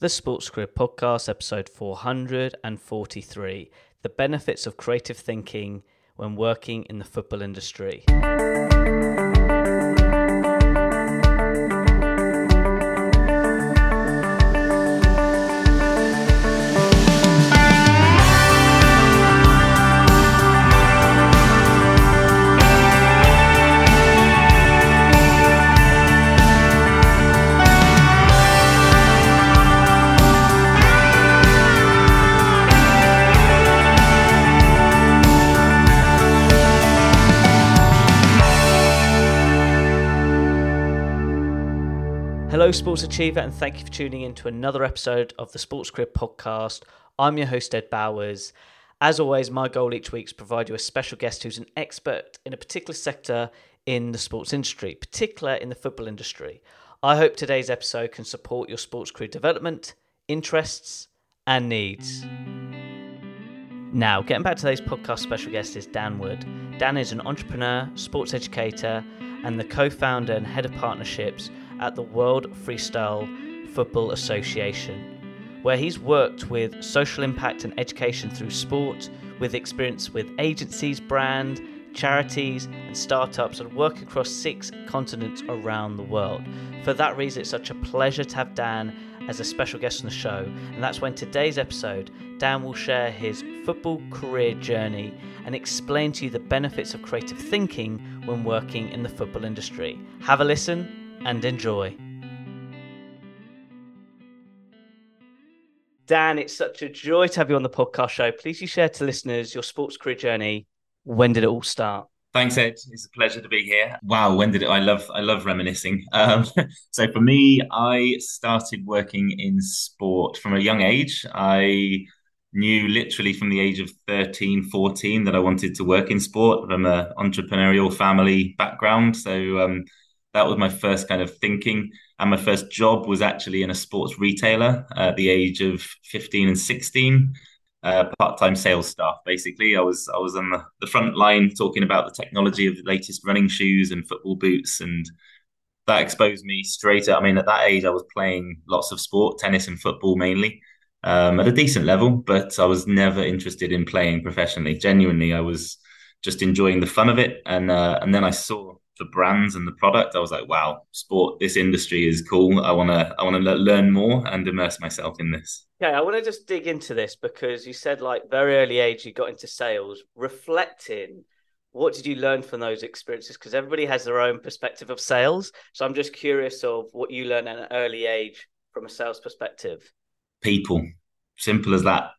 The Sports Career Podcast, episode 443 The Benefits of Creative Thinking When Working in the Football Industry. Sports Achiever, and thank you for tuning in to another episode of the Sports Career Podcast. I'm your host, Ed Bowers. As always, my goal each week is to provide you a special guest who's an expert in a particular sector in the sports industry, particular in the football industry. I hope today's episode can support your sports career development, interests, and needs. Now, getting back to today's podcast special guest is Dan Wood. Dan is an entrepreneur, sports educator, and the co founder and head of partnerships at the World Freestyle Football Association, where he's worked with social impact and education through sport, with experience with agencies, brand, charities, and startups, and work across six continents around the world. For that reason, it's such a pleasure to have Dan as a special guest on the show, and that's when today's episode, Dan will share his football career journey and explain to you the benefits of creative thinking when working in the football industry. Have a listen and enjoy. Dan, it's such a joy to have you on the podcast show. Please you share to listeners your sports career journey. When did it all start? Thanks, Ed. It's a pleasure to be here. Wow, when did it? I love, I love reminiscing. Um, so for me, I started working in sport from a young age. I knew literally from the age of 13, 14 that I wanted to work in sport from an entrepreneurial family background. So um, that was my first kind of thinking. And my first job was actually in a sports retailer at the age of 15 and 16. Uh, part-time sales staff basically i was i was on the, the front line talking about the technology of the latest running shoes and football boots and that exposed me straight up i mean at that age i was playing lots of sport tennis and football mainly um, at a decent level but i was never interested in playing professionally genuinely i was just enjoying the fun of it and uh, and then i saw the brands and the product, I was like, wow, sport, this industry is cool. I want to, I want to learn more and immerse myself in this. Yeah, I want to just dig into this because you said like very early age you got into sales. Reflecting, what did you learn from those experiences? Because everybody has their own perspective of sales. So I'm just curious of what you learned at an early age from a sales perspective. People, simple as that.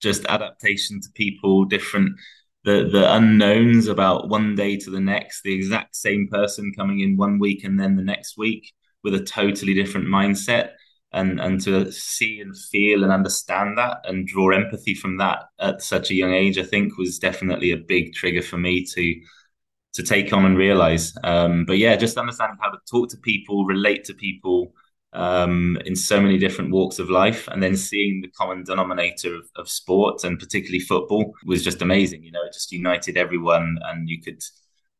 Just adaptation to people, different the the unknowns about one day to the next, the exact same person coming in one week and then the next week with a totally different mindset, and and to see and feel and understand that and draw empathy from that at such a young age, I think was definitely a big trigger for me to to take on and realize. Um, but yeah, just understanding how to talk to people, relate to people, um, in so many different walks of life. And then seeing the common denominator of, of sport and particularly football was just amazing. You know, it just united everyone and you could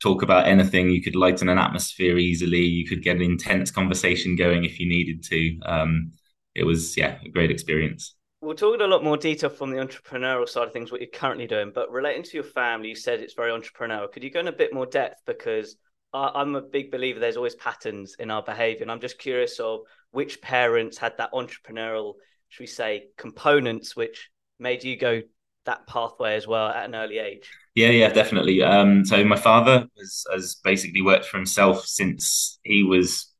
talk about anything. You could lighten an atmosphere easily. You could get an intense conversation going if you needed to. Um, it was, yeah, a great experience. We'll talk in a lot more detail from the entrepreneurial side of things, what you're currently doing. But relating to your family, you said it's very entrepreneurial. Could you go in a bit more depth? Because I'm a big believer there's always patterns in our behavior. And I'm just curious of which parents had that entrepreneurial, should we say, components which made you go that pathway as well at an early age? Yeah, yeah, definitely. Um, so my father has, has basically worked for himself since he was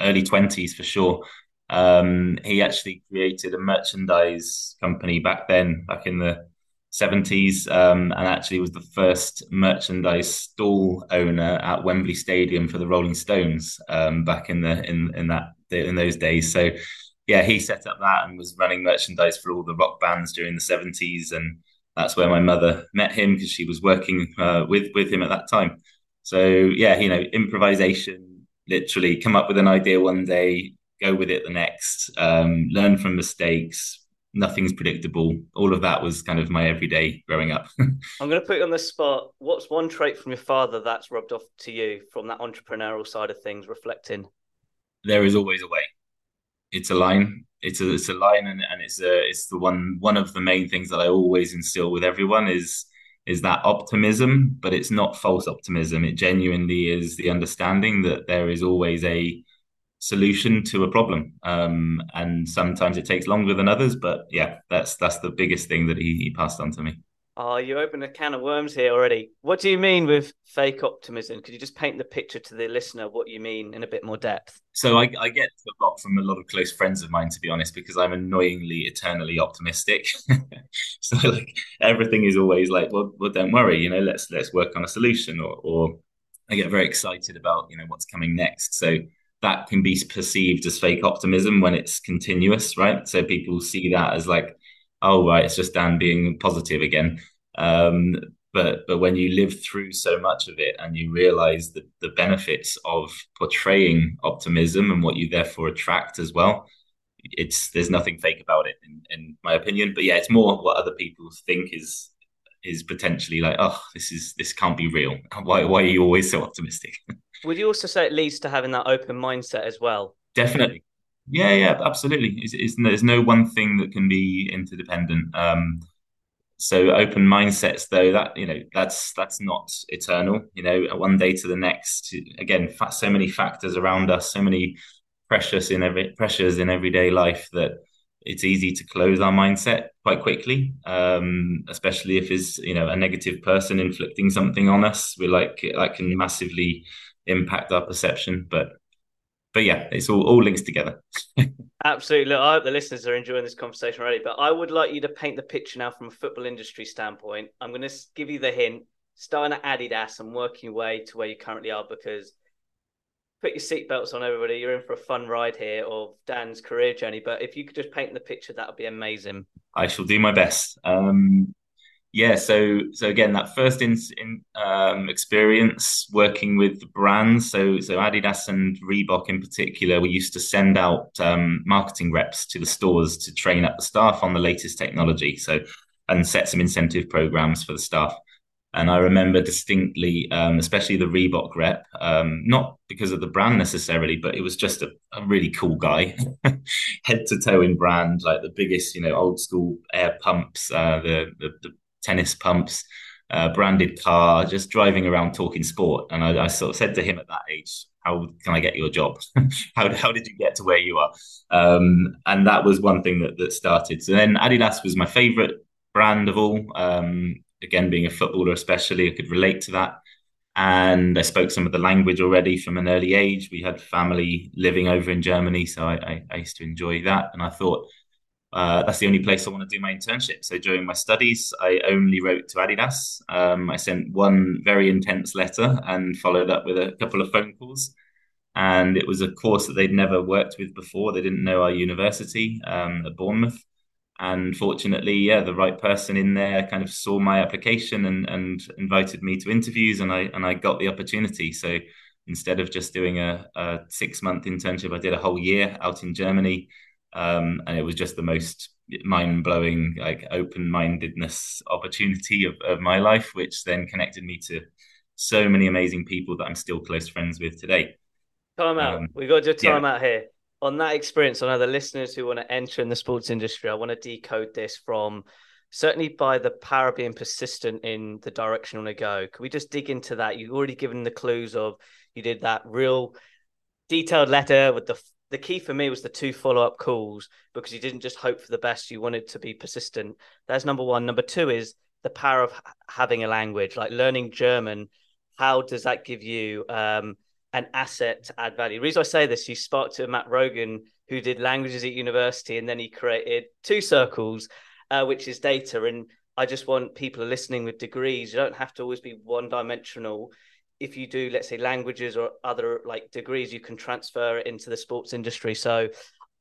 early 20s for sure. Um, he actually created a merchandise company back then, back in the 70s, um, and actually was the first merchandise stall owner at Wembley Stadium for the Rolling Stones um, back in the in in that in those days. So yeah, he set up that and was running merchandise for all the rock bands during the 70s, and that's where my mother met him because she was working uh, with with him at that time. So yeah, you know, improvisation, literally come up with an idea one day, go with it the next, um, learn from mistakes, nothing's predictable. All of that was kind of my everyday growing up. I'm going to put you on the spot. What's one trait from your father that's rubbed off to you from that entrepreneurial side of things, reflecting? There is always a way. it's a line. It's a it's a line, and, and it's a it's the one one of the main things that I always instill with everyone is is that optimism, but it's not false optimism. It genuinely is the understanding that there is always a solution to a problem, um, and sometimes it takes longer than others. But yeah, that's that's the biggest thing that he, he passed on to me. Oh, you opened a can of worms here already. What do you mean with fake optimism? Could you just paint the picture to the listener what you mean in a bit more depth? So I, I get a lot from a lot of close friends of mine, to be honest, because I'm annoyingly eternally optimistic. so like everything is always like, well, well, don't worry, you know, let's let's work on a solution, or or I get very excited about you know what's coming next. So that can be perceived as fake optimism when it's continuous, right? So people see that as like oh right, it's just Dan being positive again. Um, but but when you live through so much of it and you realize the, the benefits of portraying optimism and what you therefore attract as well, it's there's nothing fake about it in, in my opinion. But yeah, it's more what other people think is is potentially like, oh, this is this can't be real. Why why are you always so optimistic? Would you also say it leads to having that open mindset as well? Definitely. Yeah, yeah, absolutely. It's, it's, there's no one thing that can be interdependent. Um, so open mindsets, though, that you know, that's that's not eternal. You know, one day to the next. Again, so many factors around us, so many pressures in every pressures in everyday life that it's easy to close our mindset quite quickly. Um, especially if it's you know a negative person inflicting something on us, we're like that can massively impact our perception. But but yeah, it's all all links together. Absolutely. Look, I hope the listeners are enjoying this conversation already. But I would like you to paint the picture now from a football industry standpoint. I'm going to give you the hint. Starting at Adidas and working your way to where you currently are, because put your seatbelts on, everybody. You're in for a fun ride here of Dan's career journey. But if you could just paint the picture, that would be amazing. I shall do my best. Um, yeah, so so again, that first in, in um, experience working with brands, so so Adidas and Reebok in particular, we used to send out um, marketing reps to the stores to train up the staff on the latest technology, so and set some incentive programs for the staff. And I remember distinctly, um, especially the Reebok rep, um, not because of the brand necessarily, but it was just a, a really cool guy, head to toe in brand, like the biggest, you know, old school air pumps, uh, the, the, the tennis pumps, uh, branded car, just driving around talking sport. And I, I, sort of said to him at that age, "How can I get your job? how how did you get to where you are?" Um, and that was one thing that that started. So then Adidas was my favorite brand of all. Um, again, being a footballer, especially, I could relate to that. And I spoke some of the language already from an early age. We had family living over in Germany, so I, I, I used to enjoy that. And I thought uh, that's the only place I want to do my internship. So during my studies, I only wrote to Adidas. Um, I sent one very intense letter and followed up with a couple of phone calls. And it was a course that they'd never worked with before. They didn't know our university um, at Bournemouth. And fortunately, yeah, the right person in there kind of saw my application and, and invited me to interviews, and I and I got the opportunity. So instead of just doing a, a six month internship, I did a whole year out in Germany um, and it was just the most mind blowing, like open mindedness opportunity of, of my life, which then connected me to so many amazing people that I'm still close friends with today. Time out. Um, We've got to do time yeah. out here. On that experience, on other listeners who want to enter in the sports industry, I want to decode this from certainly by the power of being persistent in the direction you want to go. Can we just dig into that? You've already given the clues of you did that real detailed letter with the the key for me was the two follow up calls because you didn't just hope for the best, you wanted to be persistent. That's number one. Number two is the power of having a language, like learning German. How does that give you um, an asset to add value? The reason I say this, you spoke to Matt Rogan, who did languages at university, and then he created two circles, uh, which is data. And I just want people listening with degrees, you don't have to always be one dimensional if you do, let's say, languages or other like degrees, you can transfer into the sports industry. So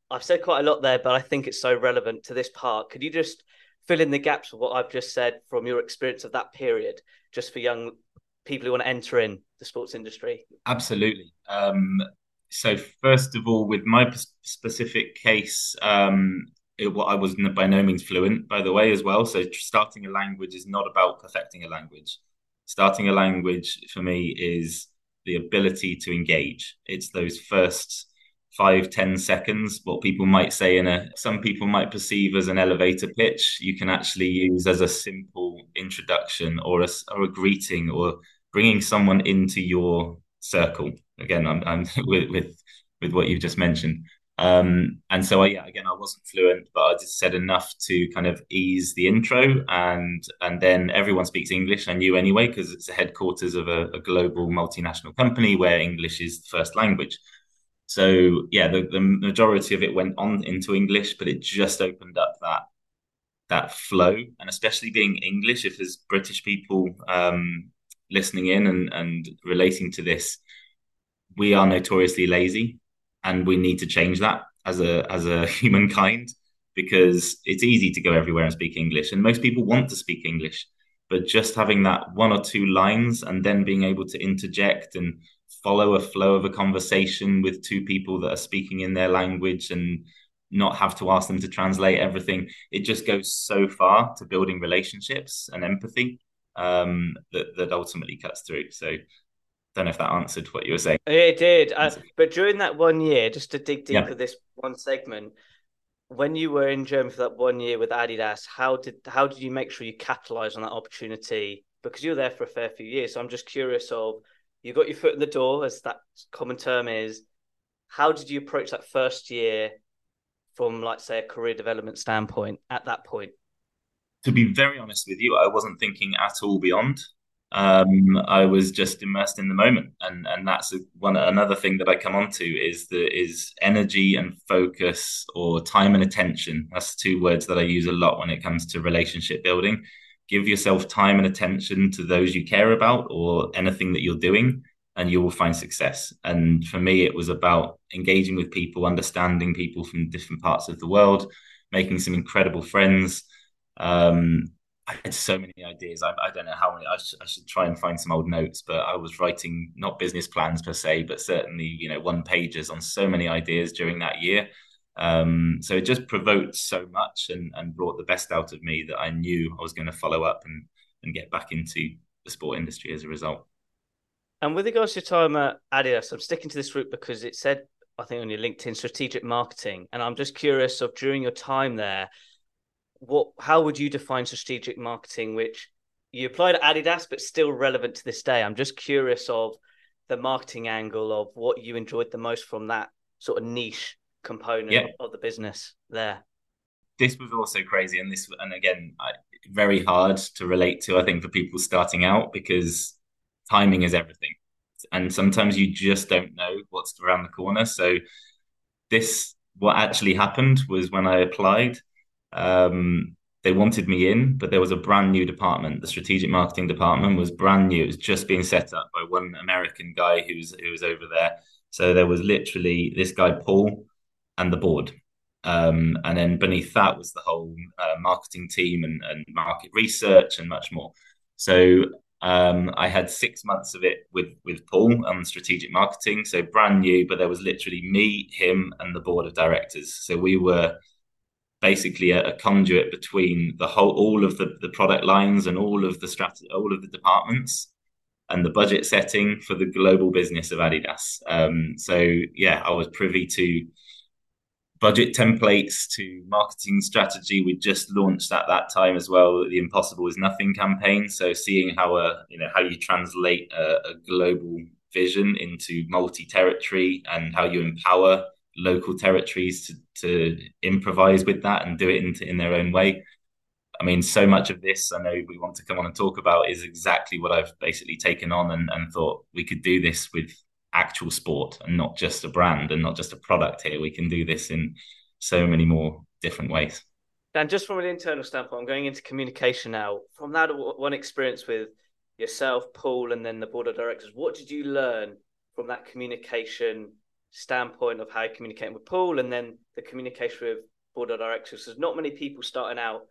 I've said quite a lot there, but I think it's so relevant to this part. Could you just fill in the gaps of what I've just said from your experience of that period, just for young people who want to enter in the sports industry? Absolutely. Um, so first of all, with my specific case, um, well, I was by no means fluent, by the way, as well. So starting a language is not about perfecting a language starting a language for me is the ability to engage. It's those first five ten seconds what people might say in a some people might perceive as an elevator pitch you can actually use as a simple introduction or a, or a greeting or bringing someone into your circle again i'm, I'm with, with with what you've just mentioned um, and so I, yeah, again, I wasn't fluent, but I just said enough to kind of ease the intro, and and then everyone speaks English. I knew anyway because it's the headquarters of a, a, global multinational company where English is the first language. So yeah, the, the majority of it went on into English, but it just opened up that that flow, and especially being English, if there's British people um, listening in and and relating to this, we are notoriously lazy and we need to change that as a as a humankind because it's easy to go everywhere and speak English, and most people want to speak English, but just having that one or two lines and then being able to interject and follow a flow of a conversation with two people that are speaking in their language and not have to ask them to translate everything. It just goes so far to building relationships and empathy um, that that ultimately cuts through. So don't know if that answered what you were saying. It did. Uh, but during that one year, just to dig deeper yeah. this one segment, when you were in Germany for that one year with Adidas, how did how did you make sure you capitalized on that opportunity? Because you were there for a fair few years. So I'm just curious of you got your foot in the door, as that common term is. How did you approach that first year from, like, say, a career development standpoint at that point? To be very honest with you, I wasn't thinking at all beyond um, I was just immersed in the moment, and and that's one another thing that I come on to is the is energy and focus or time and attention. That's two words that I use a lot when it comes to relationship building. Give yourself time and attention to those you care about or anything that you're doing, and you will find success. And for me, it was about engaging with people, understanding people from different parts of the world, making some incredible friends. Um, I had so many ideas. I, I don't know how many. I, sh- I, should try and find some old notes, but I was writing not business plans per se, but certainly you know one pages on so many ideas during that year. Um, so it just provoked so much and, and brought the best out of me that I knew I was going to follow up and and get back into the sport industry as a result. And with regards to your time at Adidas, I'm sticking to this route because it said I think on your LinkedIn strategic marketing, and I'm just curious of during your time there what how would you define strategic marketing which you applied at Adidas but still relevant to this day? I'm just curious of the marketing angle of what you enjoyed the most from that sort of niche component yeah. of the business there. This was also crazy, and this, and again, I, very hard to relate to. I think for people starting out because timing is everything, and sometimes you just don't know what's around the corner. So, this what actually happened was when I applied. Um, they wanted me in, but there was a brand new department. The strategic marketing department was brand new. It was just being set up by one American guy who was who was over there. So there was literally this guy Paul and the board, um, and then beneath that was the whole uh, marketing team and, and, market research and much more. So um, I had six months of it with with Paul on strategic marketing. So brand new, but there was literally me, him, and the board of directors. So we were basically a, a, conduit between the whole all of the, the product lines and all of the strategy all of the departments and the budget setting for the global business of Adidas. Um, so yeah, I was privy to budget templates to marketing strategy. We just launched at that time as well the Impossible is Nothing campaign. So seeing how a you know how you translate a, a global vision into multi-territory and how you empower local territories to, to improvise with that and do it in, in their own way. I mean, so much of this I know we want to come on and talk about is exactly what I've basically taken on and, and thought we could do this with actual sport and not just a brand and not just a product here. We can do this in so many more different ways. And just from an internal standpoint, I'm going into communication now. From that one experience with yourself, Paul, and then the board of directors, what did you learn from that communication standpoint of how communicating with Paul and then the communication with board of directors. There's not many people starting out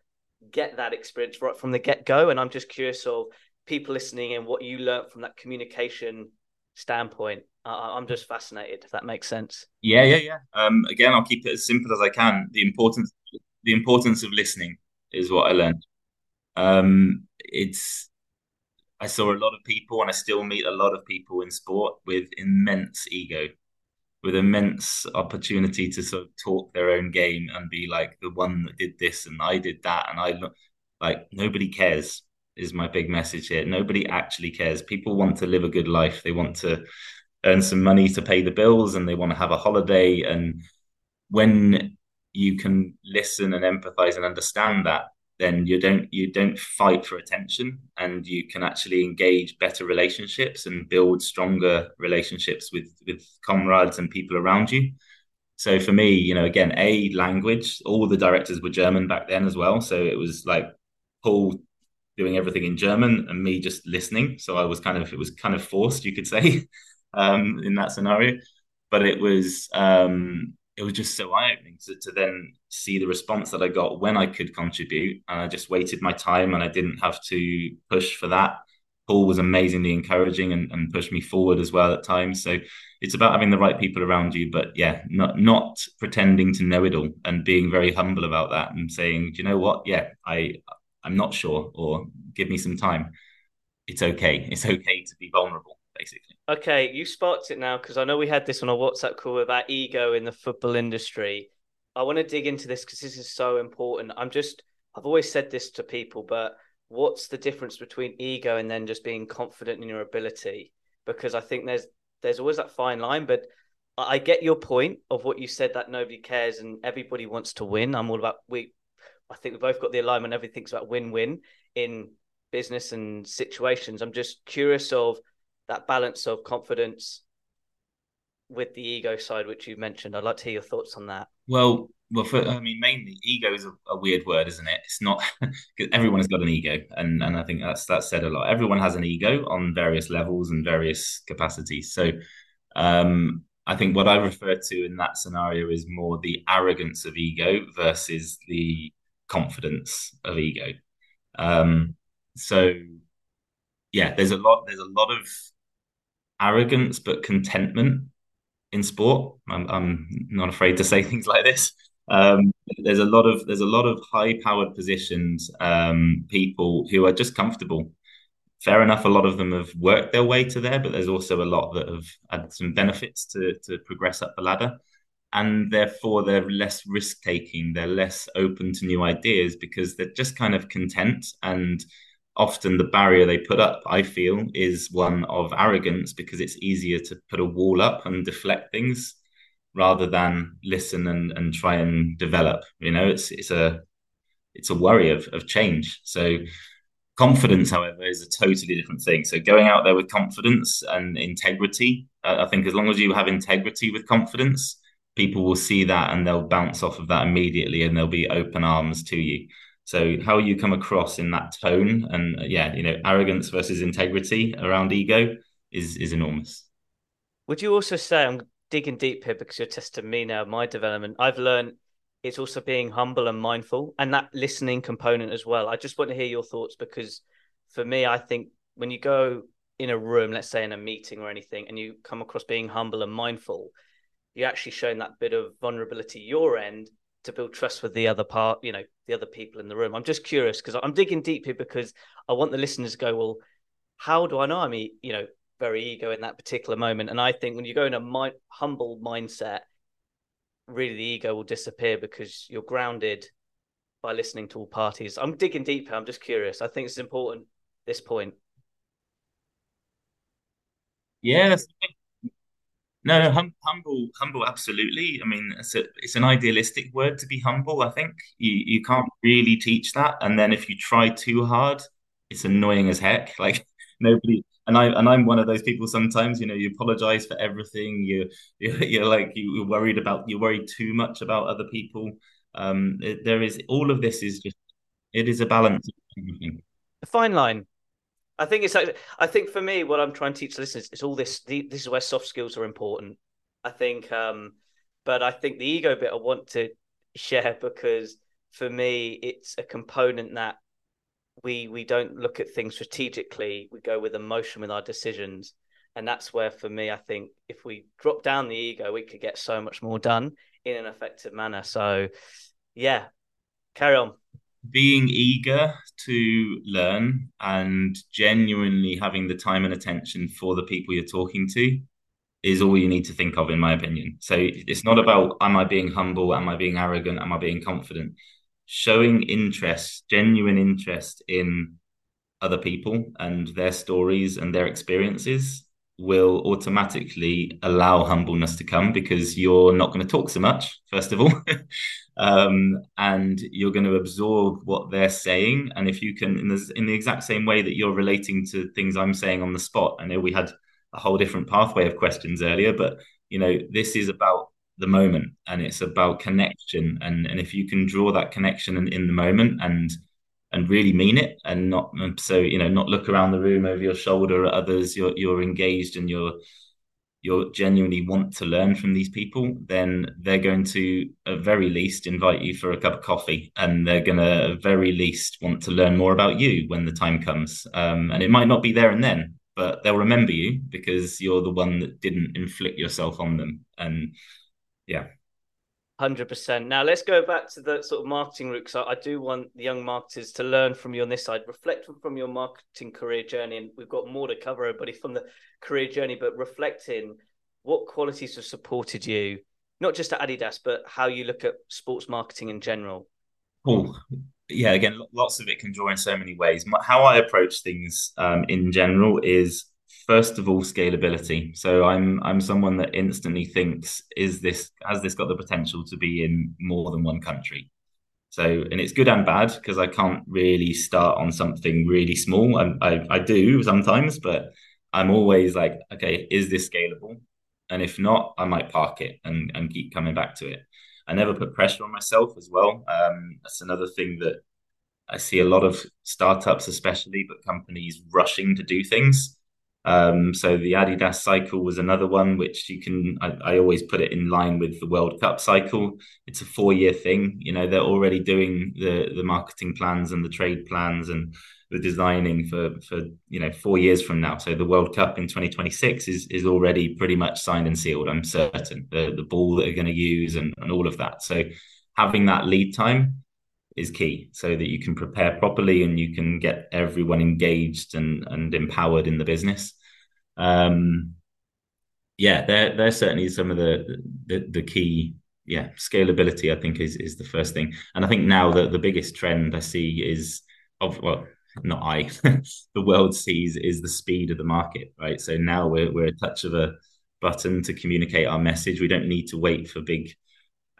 get that experience right from the get go. And I'm just curious of people listening and what you learned from that communication standpoint. Uh, I'm just fascinated if that makes sense. Yeah, yeah, yeah. Um, again, I'll keep it as simple as I can. The importance, the importance of listening is what I learned. Um, it's I saw a lot of people, and I still meet a lot of people in sport with immense ego with immense opportunity to sort of talk their own game and be like the one that did this and I did that and I look like nobody cares is my big message here. Nobody actually cares. People want to live a good life. They want to earn some money to pay the bills and they want to have a holiday and when you can listen and empathize and understand that then you don't you don't fight for attention and you can actually engage better relationships and build stronger relationships with with comrades and people around you. So for me you know again a language all the directors were german back then as well. So it was like paul doing everything in german and me just listening. So i was kind of it was kind of forced you could say um in that scenario. But it was um it was just so eye opening to, to then see the response that I got when I could contribute. And I just waited my time and I didn't have to push for that. Paul was amazingly encouraging and, and pushed me forward as well at times. So it's about having the right people around you, but yeah, not not pretending to know it all and being very humble about that and saying, Do you know what? Yeah, I I'm not sure, or give me some time. It's okay. It's okay to be vulnerable basically. Okay, you sparked it now because I know we had this on a WhatsApp call about ego in the football industry. I want to dig into this because this is so important. I'm just, I've always said this to people, but what's the difference between ego and then just being confident in your ability? Because I think there's there's always that fine line, but I get your point of what you said that nobody cares and everybody wants to win. I'm all about we. I think we both got the alignment. Everything's about win-win in business and situations. I'm just curious of that balance of confidence with the ego side, which you mentioned. I'd like to hear your thoughts on that. Well, well, for, I mean, mainly ego is a, a weird word, isn't it? It's not everyone has got an ego, and and I think that's that's said a lot. Everyone has an ego on various levels and various capacities. So, um, I think what I refer to in that scenario is more the arrogance of ego versus the confidence of ego. Um, so, yeah, there's a lot. There's a lot of arrogance but contentment in sport. I'm, I'm not afraid to say things like this. Um, there's a lot of there's a lot of high powered positions um, people who are just comfortable. Fair enough, a lot of them have worked their way to there, but there's also a lot that have had some benefits to to progress up the ladder, and therefore they're less risk taking. They're less open to new ideas because they're just kind of content and often the barrier they put up, I feel, is one of arrogance because it's easier to put a wall up and deflect things rather than listen and, and try and develop. You know, it's it's a it's a worry of, of change. So confidence, however, is a totally different thing. So going out there with confidence and integrity, I think as long as you have integrity with confidence, people will see that and they'll bounce off of that immediately and they'll be open arms to you. So how you come across in that tone and uh, yeah, you know, arrogance versus integrity around ego is is enormous. Would you also say I'm digging deep here because you're testing me now, my development. I've learned it's also being humble and mindful and that listening component as well. I just want to hear your thoughts because for me, I think when you go in a room, let's say in a meeting or anything, and you come across being humble and mindful, you're actually showing that bit of vulnerability your end to build trust with the other part, you know, the other people in the room. I'm just curious because I'm digging deep here because I want the listeners to go, well, how do I know I'm, you know, very ego in that particular moment? And I think when you go in a mi- humble mindset, really the ego will disappear because you're grounded by listening to all parties. I'm digging deep here. I'm just curious. I think it's important this point. Yeah, no, no, hum, humble, humble, absolutely. I mean, it's a, it's an idealistic word to be humble. I think you you can't really teach that, and then if you try too hard, it's annoying as heck. Like nobody, and I and I'm one of those people. Sometimes, you know, you apologize for everything. You you're, you're like you're worried about you worry too much about other people. Um, it, there is all of this is just it is a balance. A fine line. I think it's like I think for me, what I'm trying to teach listeners is all this. This is where soft skills are important. I think, um, but I think the ego bit I want to share because for me, it's a component that we we don't look at things strategically. We go with emotion with our decisions, and that's where for me, I think if we drop down the ego, we could get so much more done in an effective manner. So, yeah, carry on being eager to learn and genuinely having the time and attention for the people you're talking to is all you need to think of, in my opinion. So it's not about am I being humble, am I being arrogant, am I being confident? Showing interest, genuine interest in other people and their stories and their experiences will automatically allow humbleness to come because you're not going to talk so much, first of all. um, and you're going to absorb what they're saying. And if you can, in the, in the exact same way that you're relating to things I'm saying on the spot, I know we had a whole different pathway of questions earlier, but you know, this is about the moment and it's about connection. And, and if you can draw that connection in, in the moment and and really mean it and not so you know not look around the room over your shoulder at others you're you're engaged and you're you genuinely want to learn from these people then they're going to at very least invite you for a cup of coffee and they're going to at very least want to learn more about you when the time comes. Um, and it might not be there and then but they'll remember you because you're the one that didn't inflict yourself on them. And yeah Hundred percent. Now let's go back to the sort of marketing route. So I do want the young marketers to learn from you on this side, reflect from your marketing career journey, and we've got more to cover, everybody, from the career journey. But reflecting what qualities have supported you, not just at Adidas, but how you look at sports marketing in general. Oh, yeah. Again, lots of it can draw in so many ways. How I approach things um, in general is first of all scalability. So i'm i'm someone that instantly thinks is this has this got the potential to be in more than one country? So and it's good and bad because i can't really start on something really small. I, I, I do sometimes but i'm always like okay is this scalable? And if not i might park it and and keep coming back to it. I never put pressure on myself as well. Um, that's another thing that i see a lot of startups especially but companies rushing to do things um, so the Adidas cycle was another one, which you can. I, I, always put it in line with the World Cup cycle. It's a four-year thing. You know, they're already doing the the marketing plans and the trade plans and the designing for for you know four years from now. So the World Cup in 2026 is is already pretty much signed and sealed. I'm certain the the ball that they're going to use and and all of that. So having that lead time is key so that you can prepare properly and you can get everyone engaged and, and empowered in the business. Um, yeah, they're, they're certainly some of the, the, the key yeah scalability i think is is the first thing. And i think now that the biggest trend i see is of well not i the world sees is the speed of the market right? So now we're, we're a touch of a button to communicate our message. We don't need to wait for big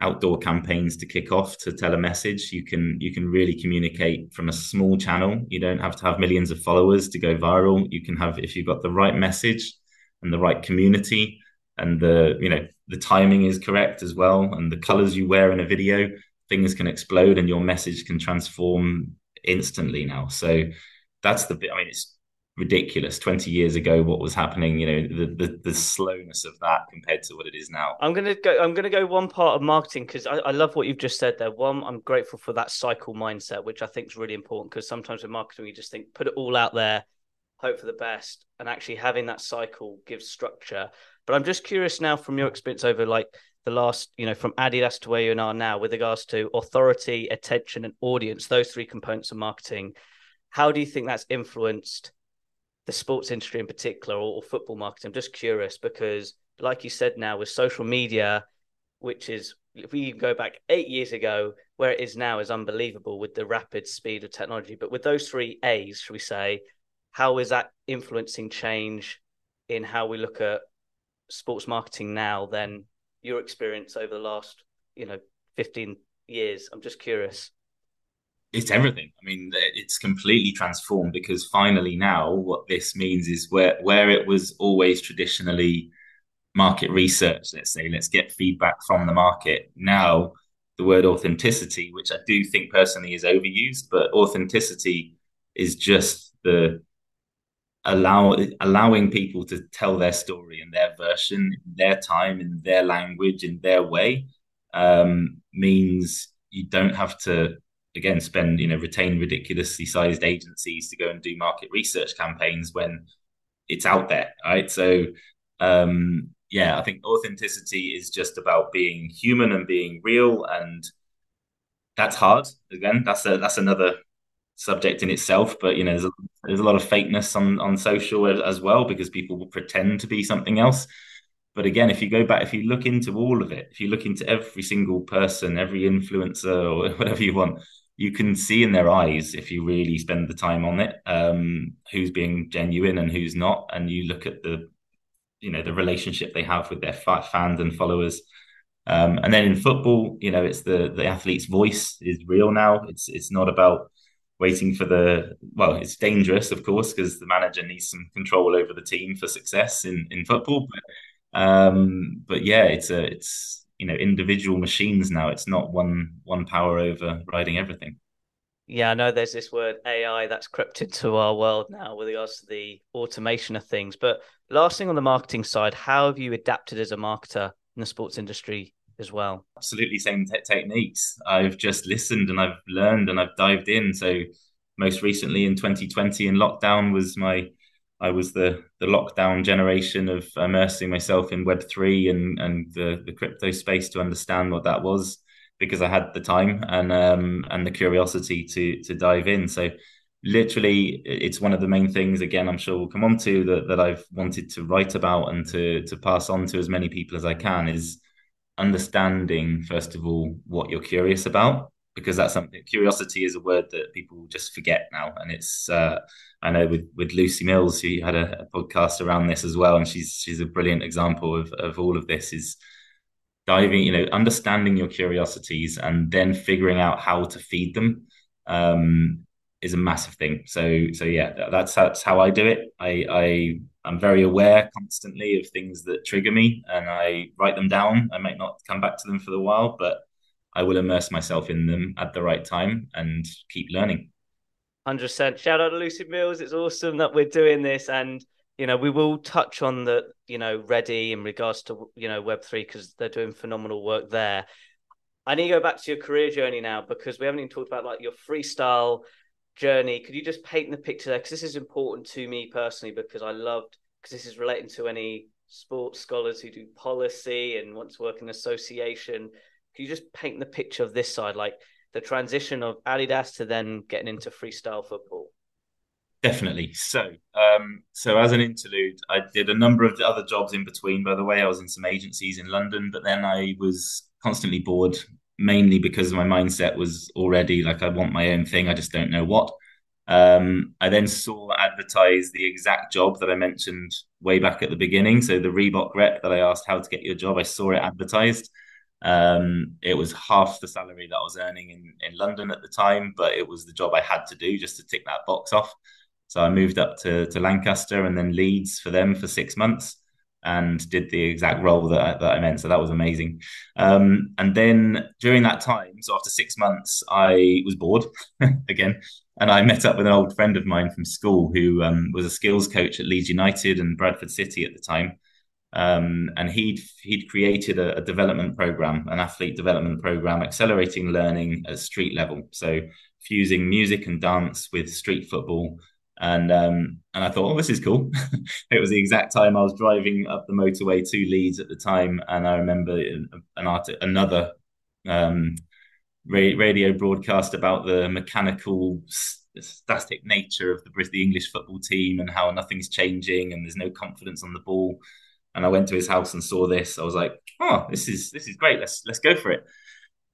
outdoor campaigns to kick off to tell a message. You can you can really communicate from a small channel. You don't have to have millions of followers to go viral. You can have if you've got the right message and the right community and the you know the timing is correct as well and the colors you wear in a video things can explode and your message can transform instantly now. So that's the bit i mean it's ridiculous. 20 years ago what was happening you know the, the, the slowness of that compared to what it is now. I'm gonna go i'm gonna go one part of marketing because I, I, love what you've just said there. One i'm grateful for that cycle mindset which i think is really important because sometimes with marketing you just think put it all out there hope for the best and actually having that cycle gives structure. But i'm just curious now from your experience over like the last you know from adidas to where you are now with regards to authority attention and audience those three components of marketing how do you think that's influenced the sports industry in particular or, or football marketing. I'm just curious because, like you said, now with social media, which is if we go back eight years ago, where it is now is unbelievable with the rapid speed of technology. But with those three A's, should we say, how is that influencing change in how we look at sports marketing now than your experience over the last, you know, 15 years? I'm just curious it's everything. I mean, it's completely transformed because finally now what this means is where where it was always traditionally market research, let's say, let's get feedback from the market. Now the word authenticity, which I do think personally is overused, but authenticity is just the allow allowing people to tell their story in their version, in their time, in their language, in their way, um, means you don't have to again spend you know retain ridiculously sized agencies to go and do market research campaigns when it's out there right? So um yeah i think authenticity is just about being human and being real and that's hard. Again that's a that's another subject in itself but you know there's a, there's a lot of fakeness on on social as, as well because people will pretend to be something else. But again, if you go back, if you look into all of it, if you look into every single person, every influencer or whatever you want, you can see in their eyes if you really spend the time on it, um, who's being genuine and who's not. And you look at the, you know, the relationship they have with their fans and followers. Um, and then in football, you know, it's the the athlete's voice is real now. It's it's not about waiting for the well it's dangerous of course because the manager needs some control over the team for success in in football but um but yeah it's a it's you know individual machines now it's not one one power overriding everything yeah i know there's this word ai that's crept into our world now with regards to the automation of things but last thing on the marketing side how have you adapted as a marketer in the sports industry as well? Absolutely same te- techniques. I've just listened and I've learned and I've dived in. So most recently in 2020 in lockdown was my I was the the lockdown generation of immersing myself in Web three and and the the crypto space to understand what that was because I had the time and um and the curiosity to to dive in. So literally it's one of the main things again i'm sure we'll come on to that, that i've wanted to write about and to to pass on to as many people as i can is understanding first of all what you're curious about because that's something curiosity is a word that people just forget now. And it's uh, i know with with lucy mills who had a, a, podcast around this as well. And she's she's a brilliant example of of all of this is diving you know understanding your curiosities and then figuring out how to feed them um, is a massive thing. So so yeah that's that's how i do it. I i I'm very aware constantly of things that trigger me and I write them down. I might not come back to them for a while, but I will immerse myself in them at the right time and keep learning. 100%. Shout out to Lucy Mills. It's awesome that we're doing this. And, you know, we will touch on the, you know, Ready in regards to, you know, Web3 because they're doing phenomenal work there. I need to go back to your career journey now because we haven't even talked about like your freestyle journey. Could you just paint the picture there? Because this is important to me personally because I loved because this is relating to any sports scholars who do policy and want to work in association. Can you just paint the picture of this side, like the transition of Adidas to then getting into freestyle football? Definitely. So, um, so as an interlude, I did a number of other jobs in between. By the way, I was in some agencies in London, but then I was constantly bored mainly because my mindset was already like I want my own thing. I just don't know what. Um, I then saw advertised the exact job that I mentioned way back at the beginning. So the Reebok rep that I asked how to get your job, I saw it advertised. Um, it was half the salary that I was earning in, in London at the time, but it was the job I had to do just to tick that box off. So I moved up to, to Lancaster and then Leeds for them for six months and did the exact role that I, that I meant. So that was amazing. Um, and then during that time, so after six months, I was bored again, and I met up with an old friend of mine from school who um, was a skills coach at Leeds United and Bradford City at the time. Um, and he'd he'd created a, a, development program, an athlete development program, accelerating learning at street level. So fusing music and dance with street football and um, and I thought, oh, this is cool. it was the exact time I was driving up the motorway to Leeds at the time, and I remember an art another um, radio broadcast about the mechanical, static nature of the the English football team and how nothing's changing and there's no confidence on the ball. And I went to his house and saw this. I was like, oh, this is this is great. Let's let's go for it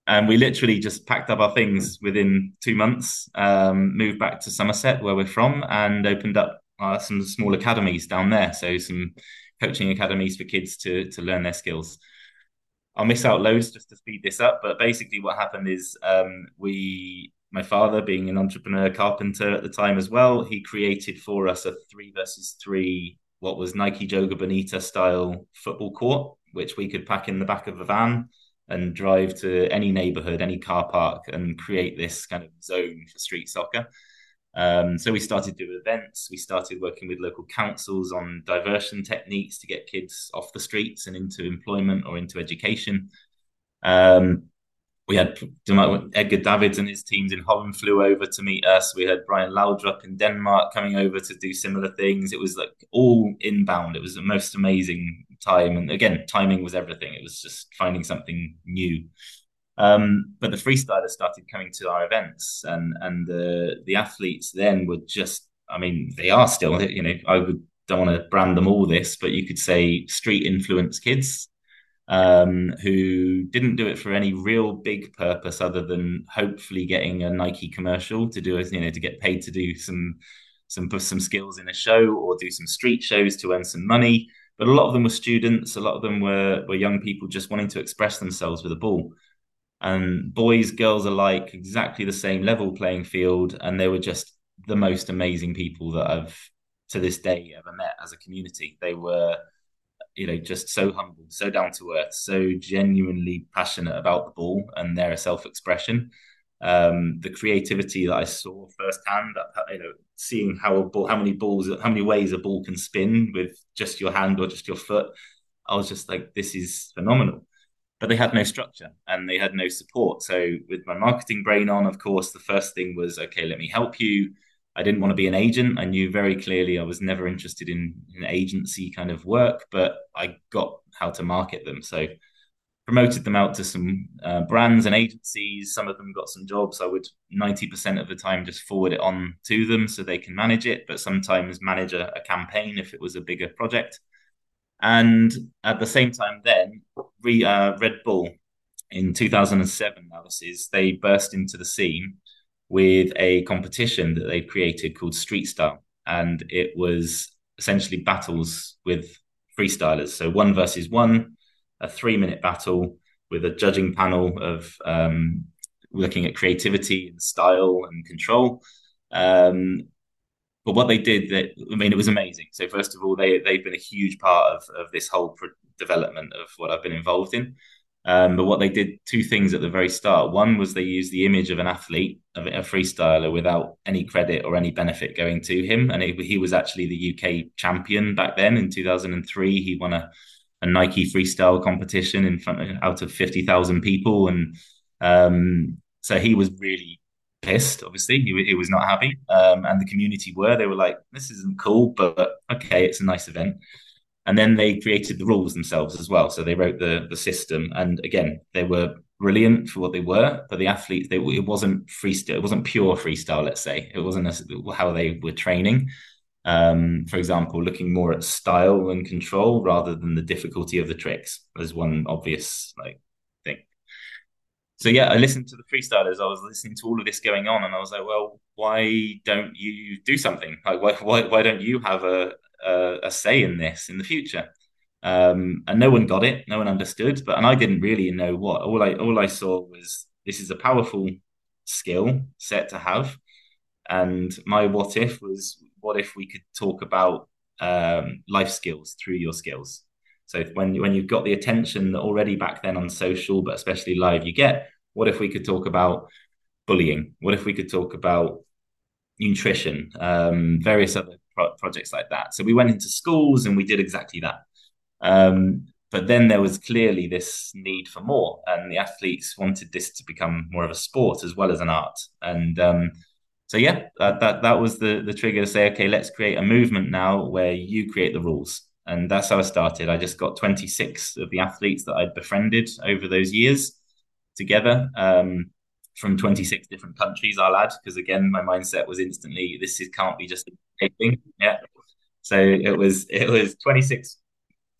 and we literally just packed up our things within two months, um, moved back to Somerset, where we're from, and opened up uh, some small academies down there. So some coaching academies for kids to to learn their skills. I'll miss out loads just to speed this up, but basically what happened is um, we, my father being an entrepreneur carpenter at the time as well, he created for us a three versus three, what was Nike Joga Bonita style football court, which we could pack in the back of a van and drive to any neighborhood, any car park, and create this kind of zone for street soccer. Um, so we started doing events. We started working with local councils on diversion techniques to get kids off the streets and into employment or into education. Um, we had Edgar Davids and his teams in Holland flew over to meet us. We had Brian Laudrup in Denmark coming over to do similar things. It was like all inbound. It was the most amazing time. And again, timing was everything. It was just finding something new. Um, but the freestylers started coming to our events, and and the the athletes then were just. I mean, they are still. You know, I would don't want to brand them all this, but you could say street influence kids um, who didn't do it for any real big purpose other than hopefully getting a Nike commercial to do you know, to get paid to do some some some skills in a show or do some street shows to earn some money. But a lot of them were students. A lot of them were were young people just wanting to express themselves with a ball. And boys, girls alike, exactly the same level playing field, and they were just the most amazing people that I've to this day ever met as a community. They were, you know, just so humble, so down to earth, so genuinely passionate about the ball and their self expression. Um, the creativity that I saw firsthand, you know, seeing how a ball, how many balls, how many ways a ball can spin with just your hand or just your foot. I was just like, this is phenomenal. But they had no structure and they had no support. So with my marketing brain on, of course, the first thing was, okay, let me help you I didn't want to be an agent. I knew very clearly I was never interested in, in agency kind of work, but I got how to market them. So promoted them out to some uh, brands and agencies. Some of them got some jobs. I would 90% of the time just forward it on to them so they can manage it, but sometimes manage a, a campaign if it was a bigger project. And at the same time, then re, uh, Red Bull in 2007, now this is, they burst into the scene with a competition that they created called Street Style. And it was essentially battles with freestylers. So one versus one, a three minute battle with a judging panel of um, looking at creativity and style and control. Um, but what they did, that I mean, it was amazing. So first of all, they they've been a huge part of of this whole development of what I've been involved in. Um, but what they did, two things at the very start. One was they used the image of an athlete, of a freestyler, without any credit or any benefit going to him. And it, he was actually the UK champion back then in 2003. He won a, a Nike freestyle competition in front of, out of 50,000 people. And um, so he was really pissed, obviously. He, he was not happy. Um, and the community were. They were like, this isn't cool, but okay, it's a nice event and then they created the rules themselves as well. So they wrote the the system, and again, they were brilliant for what they were. But the athletes, they it wasn't freestyle, it wasn't pure freestyle. Let's say it wasn't a, how they were training. Um, for example, looking more at style and control rather than the difficulty of the tricks as one obvious like thing. So yeah, I listened to the freestylers. I was listening to all of this going on, and I was like, well, why don't you do something? Like, why why, why don't you have a a, a say in this in the future. Um, and no one got it, no one understood, but and I didn't really know what. All I all I saw was this is a powerful skill set to have, and my what if was what if we could talk about um, life skills through your skills. So when when you've got the attention that already back then on social, but especially live, you get. What if we could talk about bullying? What if we could talk about nutrition, um, various other pro- projects like that. So we went into schools and we did exactly that. Um, but then there was clearly this need for more, and the athletes wanted this to become more of a sport as well as an art. And um, so, yeah, that, that that was the the trigger to say, okay, let's create a movement now where you create the rules. And that's how I started. I just got 26 of the athletes that I'd befriended over those years together. Um, from 26 different countries, I'll add, because again, my mindset was instantly this is, can't be just a thing. Yeah. So it was it was 26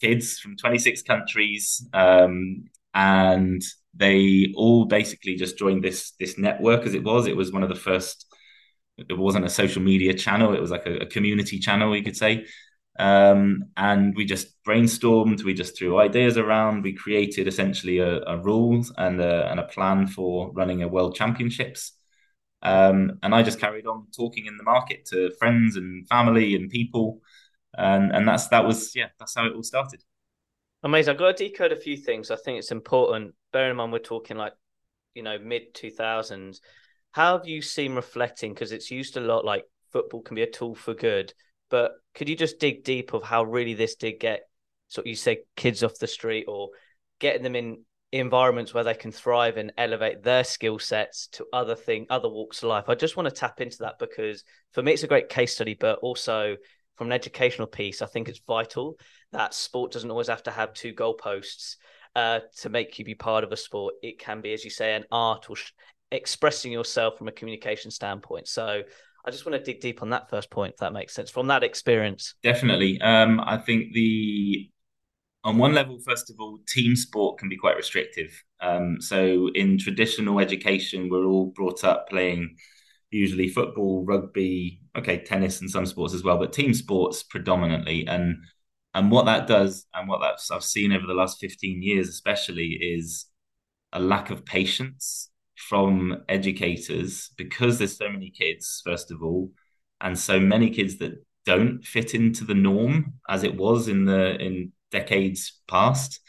kids from 26 countries, um, and they all basically just joined this this network as it was. It was one of the first. It wasn't a social media channel. It was like a, a community channel, you could say. Um, and we just brainstormed, we just threw ideas around, we created essentially a, a rules and a, and a plan for running a world championships. Um, and I just carried on talking in the market to friends and family and people, and and that's that was yeah that's how it all started. Amazing. I've got to decode a few things. I think it's important. Bearing in mind we're talking like you know mid two thousands. How have you seen reflecting? Because it's used a lot like football can be a tool for good but could you just dig deep of how really this did get, so you say, kids off the street or getting them in environments where they can thrive and elevate their skill sets to other thing, other walks of life. I just want to tap into that because for me it's a great case study, but also from an educational piece, I think it's vital that sport doesn't always have to have two goalposts uh, to make you be part of a sport. It can be, as you say, an art or sh- expressing yourself from a communication standpoint. So I just want to dig deep on that first point, if that makes sense, from that experience. Definitely. Um, I think the on one level, first of all, team sport can be quite restrictive. Um, so in traditional education, we're all brought up playing usually football, rugby, okay, tennis and some sports as well, but team sports predominantly. And and what that does, and what that's I've seen over the last 15 years especially, is a lack of patience from educators because there's so many kids, first of all, and so many kids that don't fit into the norm as it was in the in decades past.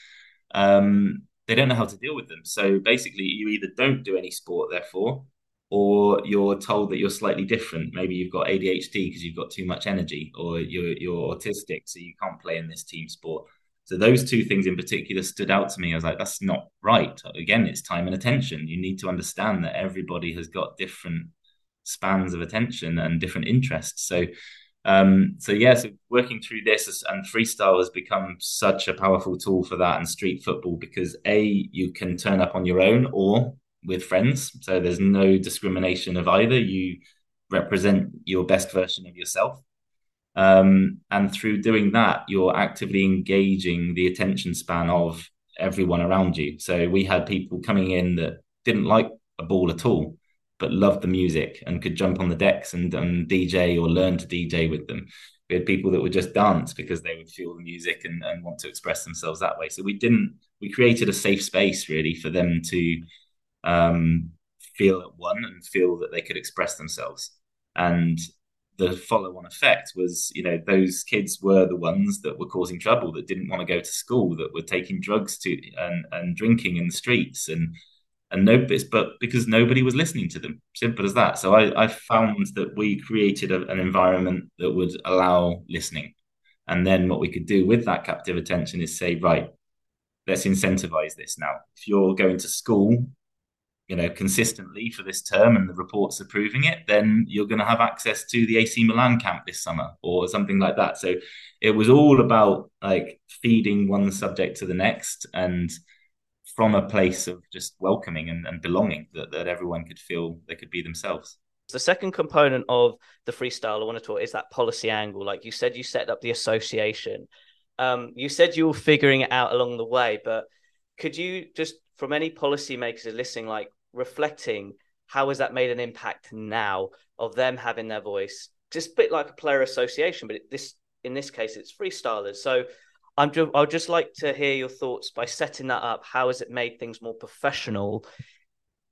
Um, they don't know how to deal with them. So basically, you either don't do any sport, therefore, or you're told that you're slightly different. Maybe you've got ADHD because you've got too much energy, or you're you're autistic, so you can't play in this team sport. So those two things in particular stood out to me. I was like, that's not right. Again, it's time and attention. You need to understand that everybody has got different spans of attention and different interests. So um, so yeah, so working through this and freestyle has become such a powerful tool for that and street football because a you can turn up on your own or with friends. So there's no discrimination of either. You represent your best version of yourself. Um, and through doing that, you're actively engaging the attention span of everyone around you. So we had people coming in that didn't like a ball at all, but loved the music and could jump on the decks and, and DJ or learn to DJ with them. We had people that would just dance because they would feel the music and, and want to express themselves that way. So we didn't, we created a safe space really for them to um, feel at one and feel that they could express themselves. And the follow on effect was, you know, those kids were the ones that were causing trouble, that didn't want to go to school, that were taking drugs to and, and drinking in the streets and and no but because nobody was listening to them. Simple as that. So i, I found that we created a, an environment that would allow listening. And then what we could do with that captive attention is say right let's incentivize this now. If you're going to school you know, consistently for this term and the reports are proving it, then you're going to have access to the AC Milan camp this summer or something like that. So it was all about like feeding one subject to the next and from a place of just welcoming and, and belonging that, that everyone could feel they could be themselves. The second component of the freestyle I want to talk is that policy angle. Like you said, you set up the association. Um, you said you were figuring it out along the way, but could you just, from any policymakers listening, like reflecting how has that made an impact now of them having their voice just a bit like a player association but this in this case it's freestylers so i'm just i'd just like to hear your thoughts by setting that up. How has it made things more professional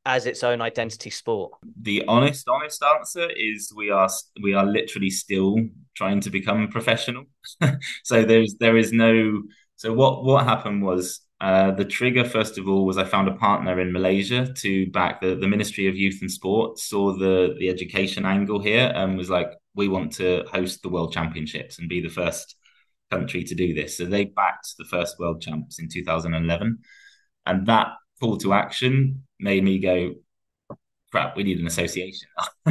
as its own identity sport? The honest honest answer is we are we are literally still trying to become professional. So there's there is no so what what happened was uh, the trigger, first of all, was I found a partner in Malaysia to back the, the Ministry of Youth and Sport, saw the, the education angle here, and was like, we want to host the World Championships and be the first country to do this. So they backed the first World Champs in 2011. And that call to action made me go, crap, we need an association.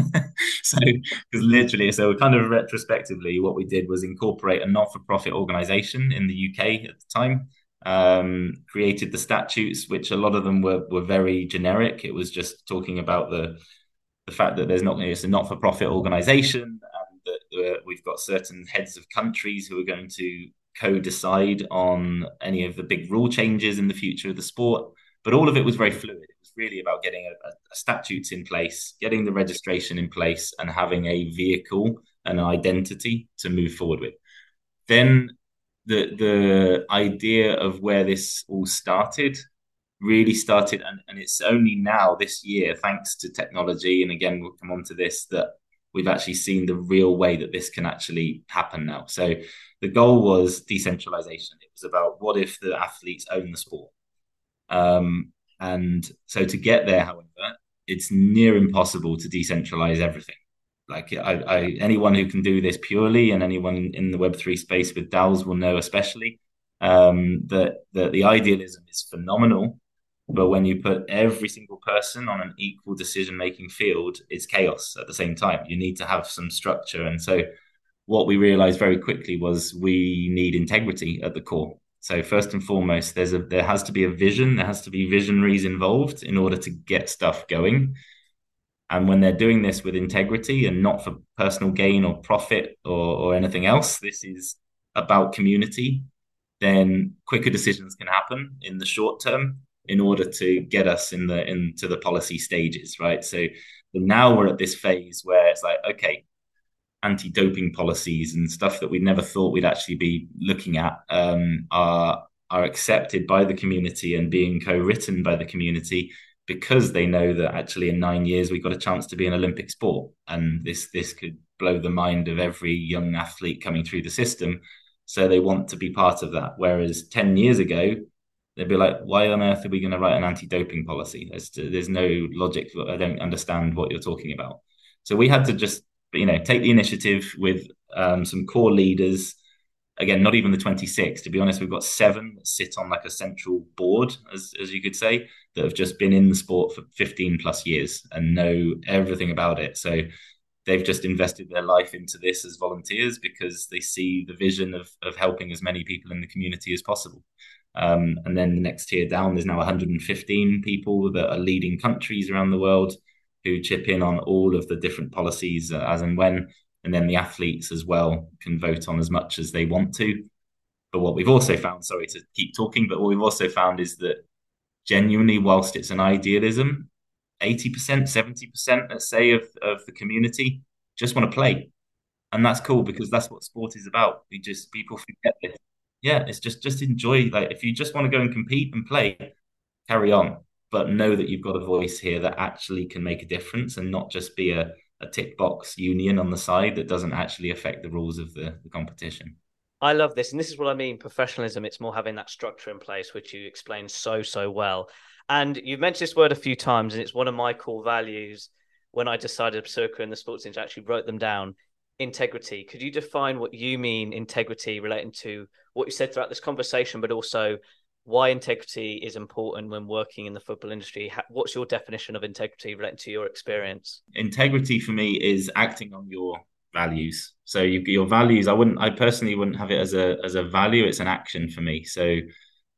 so, because literally, so kind of retrospectively, what we did was incorporate a not for profit organization in the UK at the time um, created the statutes, which a lot of them were were very generic. It was just talking about the the fact that there's not it's a not for profit organization and that uh, we've got certain heads of countries who are going to co-decide on any of the big rule changes in the future of the sport. But all of it was very mm. fluid. It was really about getting a, a statutes in place, getting the registration in place, and having a vehicle and an identity to move forward with. Then the the idea of where this all started really started and, and it's only now this year thanks to technology and again we'll come on to this that we've actually seen the real way that this can actually happen now. So the goal was decentralization. It was about what if the athletes own the sport? Um, and so to get there however it's near impossible to decentralize everything. Like I, I, anyone who can do this purely and anyone in the web3 space with DAOs will know especially um, that, that the idealism is phenomenal but when you put every single person on an equal decision making field it's chaos at the same time. You need to have some structure. And so what we realized very quickly was we need integrity at the core. So first and foremost there's a there has to be a vision. There has to be visionaries involved in order to get stuff going. And when they're doing this with integrity and not for personal gain or profit or, or anything else, this is about community, then quicker decisions can happen in the short term in order to get us in the into the policy stages, right? So now we're at this phase where it's like, okay, anti-doping policies and stuff that we never thought we'd actually be looking at um, are are accepted by the community and being co-written by the community because they know that actually in nine years we've got a chance to be an Olympic sport, and this this could blow the mind of every young athlete coming through the system. So they want to be part of that. Whereas ten years ago, they'd be like, "Why on earth are we going to write an anti-doping policy? There's there's no logic. I don't understand what you're talking about." So we had to just you know take the initiative with um, some core leaders again, not even the 26. To be honest, we've got seven that sit on like a central board, as, as you could say, that have just been in the sport for 15 plus years and know everything about it. So they've just invested their life into this as volunteers because they see the vision of, of helping as many people in the community as possible. Um, and then the next tier down, there's now 115 people that are leading countries around the world who chip in on all of the different policies uh, as and when and then the athletes as well can vote on as much as they want to. But what we've also found, sorry to keep talking, but what we've also found is that genuinely, whilst it's an idealism, 80%, 70%, let's say, of, of the community just want to play. And that's cool because that's what sport is about. We just, people forget this. Yeah, it's just, just enjoy. Like, if you just want to go and compete and play, carry on. But know that you've got a voice here that actually can make a difference and not just be a, a tick box union on the side that doesn't actually affect the rules of the, the competition. I love this. And this is what I mean professionalism. It's more having that structure in place, which you explained so, so well. And you've mentioned this word a few times, and it's one of my core values when I decided to pursue in the sports industry, actually wrote them down integrity. Could you define what you mean integrity relating to what you said throughout this conversation, but also why integrity is important when working in the football industry. What's your definition of integrity relating to your experience? Integrity for me is acting on your values. So you, your values, I wouldn't, I personally wouldn't have it as a as a value. It's an action for me. So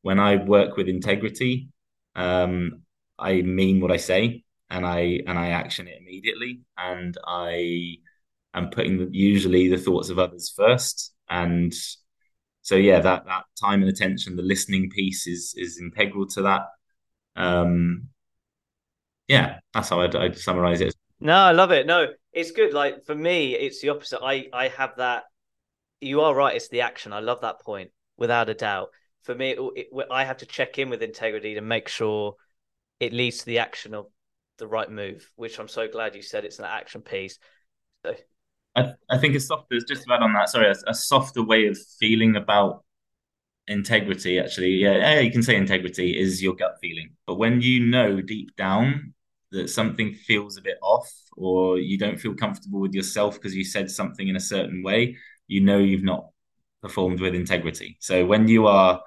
when I work with integrity, um, I mean what I say, and I and I action it immediately, and I am putting usually the thoughts of others first, and so yeah, that that time and attention, the listening piece is is integral to that. Um, yeah, that's how I'd, I'd summarize it. No, I love it. No, it's good. Like for me, it's the opposite. I I have that. You are right. It's the action. I love that point without a doubt. For me, it, it, I have to check in with integrity to make sure it leads to the action of the right move. Which I'm so glad you said it's an action piece. So I, I think a softer, just to add on that, sorry, a, a, softer way of feeling about integrity, actually, yeah, yeah, you can say integrity is your gut feeling. But when you know deep down that something feels a bit off or you don't feel comfortable with yourself because you said something in a certain way, you know you've not performed with integrity. So when you are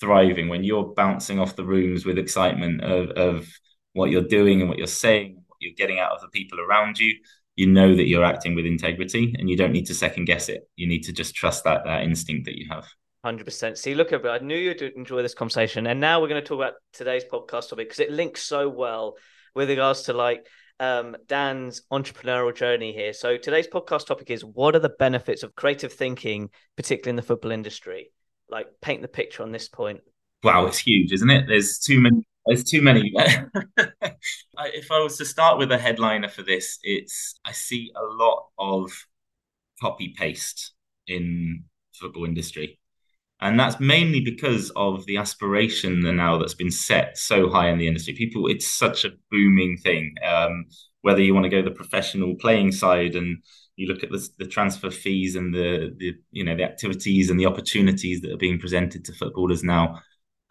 thriving, when you're bouncing off the rooms with excitement of, of what you're doing and what you're saying, what you're getting out of the people around you, you know that you're acting with integrity and you don't need to second guess it. You need to just trust that that instinct that you have. 100%. See, look, I knew you'd enjoy this conversation. And now we're going to talk about today's podcast topic because it links so well with regards to like um, Dan's entrepreneurial journey here. So today's podcast topic is what are the benefits of creative thinking, particularly in the football industry? Like paint the picture on this point. Wow, it's huge, isn't it? There's too many there's too many. if I was to start with a headliner for this, it's I see a lot of copy paste in football industry. And that's mainly because of the aspiration now that's been set so high in the industry. People, it's such a booming thing. Um, whether you want to go the professional playing side and you look at the, the transfer fees and the, the you know the activities and the opportunities that are being presented to footballers now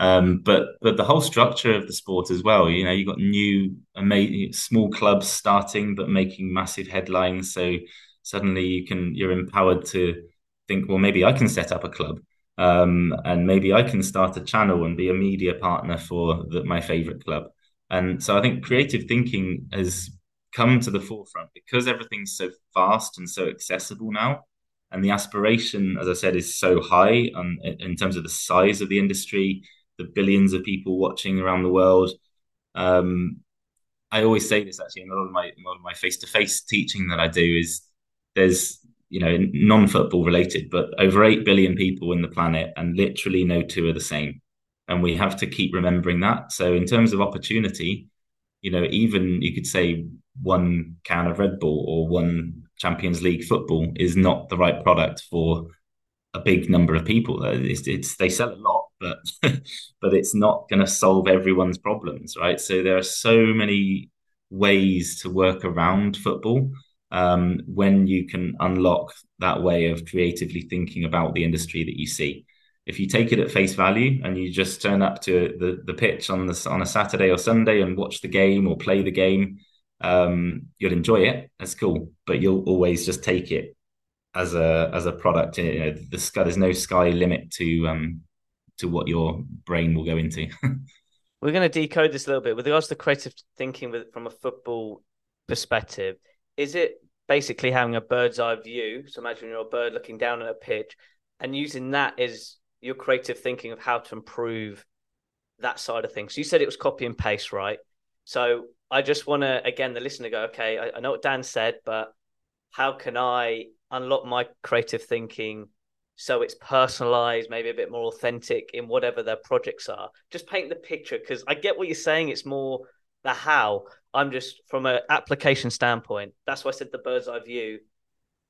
um, but but the whole structure of the sport as well. You know, you got new amazing small clubs starting but making massive headlines. So suddenly you can you're empowered to think, well, maybe I can set up a club. Um, and maybe I can start a channel and be a media partner for the, my favorite club. And so I think creative thinking has come to the forefront because everything's so fast and so accessible now. And the aspiration, as I said, is so high um, in terms of the size of the industry, the billions of people watching around the world. Um, I always say this actually in a lot of my a lot of my face to face teaching that I do is there's you know non football related, but over eight billion people in the planet, and literally no two are the same, and we have to keep remembering that. So in terms of opportunity, you know, even you could say one can of Red Bull or one Champions League football is not the right product for a big number of people. It's, it's they sell a lot, but but it's not going to solve everyone's problems, right? So there are so many ways to work around football um, when you can unlock that way of creatively thinking about the industry that you see. If you take it at face value and you just turn up to the, the pitch on the, on a Saturday or Sunday and watch the game or play the game, um, you'll enjoy it. That's cool, but you'll always just take it as a as a product. You know, the sky, there's no sky limit to um, to what your brain will go into. We're going to decode this a little bit with regards to creative thinking with, from a football perspective. Is it basically having a bird's eye view? So imagine you're a bird looking down at a pitch and using that as your creative thinking of how to improve that side of things. So you said it was copy and paste, right? So I just want to, again, the listener go, okay, I, I know what Dan said, but how can I unlock my creative thinking so it's personalized, maybe a bit more authentic in whatever their projects are. Just paint the picture because I get what you're saying. It's more the how. I'm just from an application standpoint. That's why I said the bird's eye view.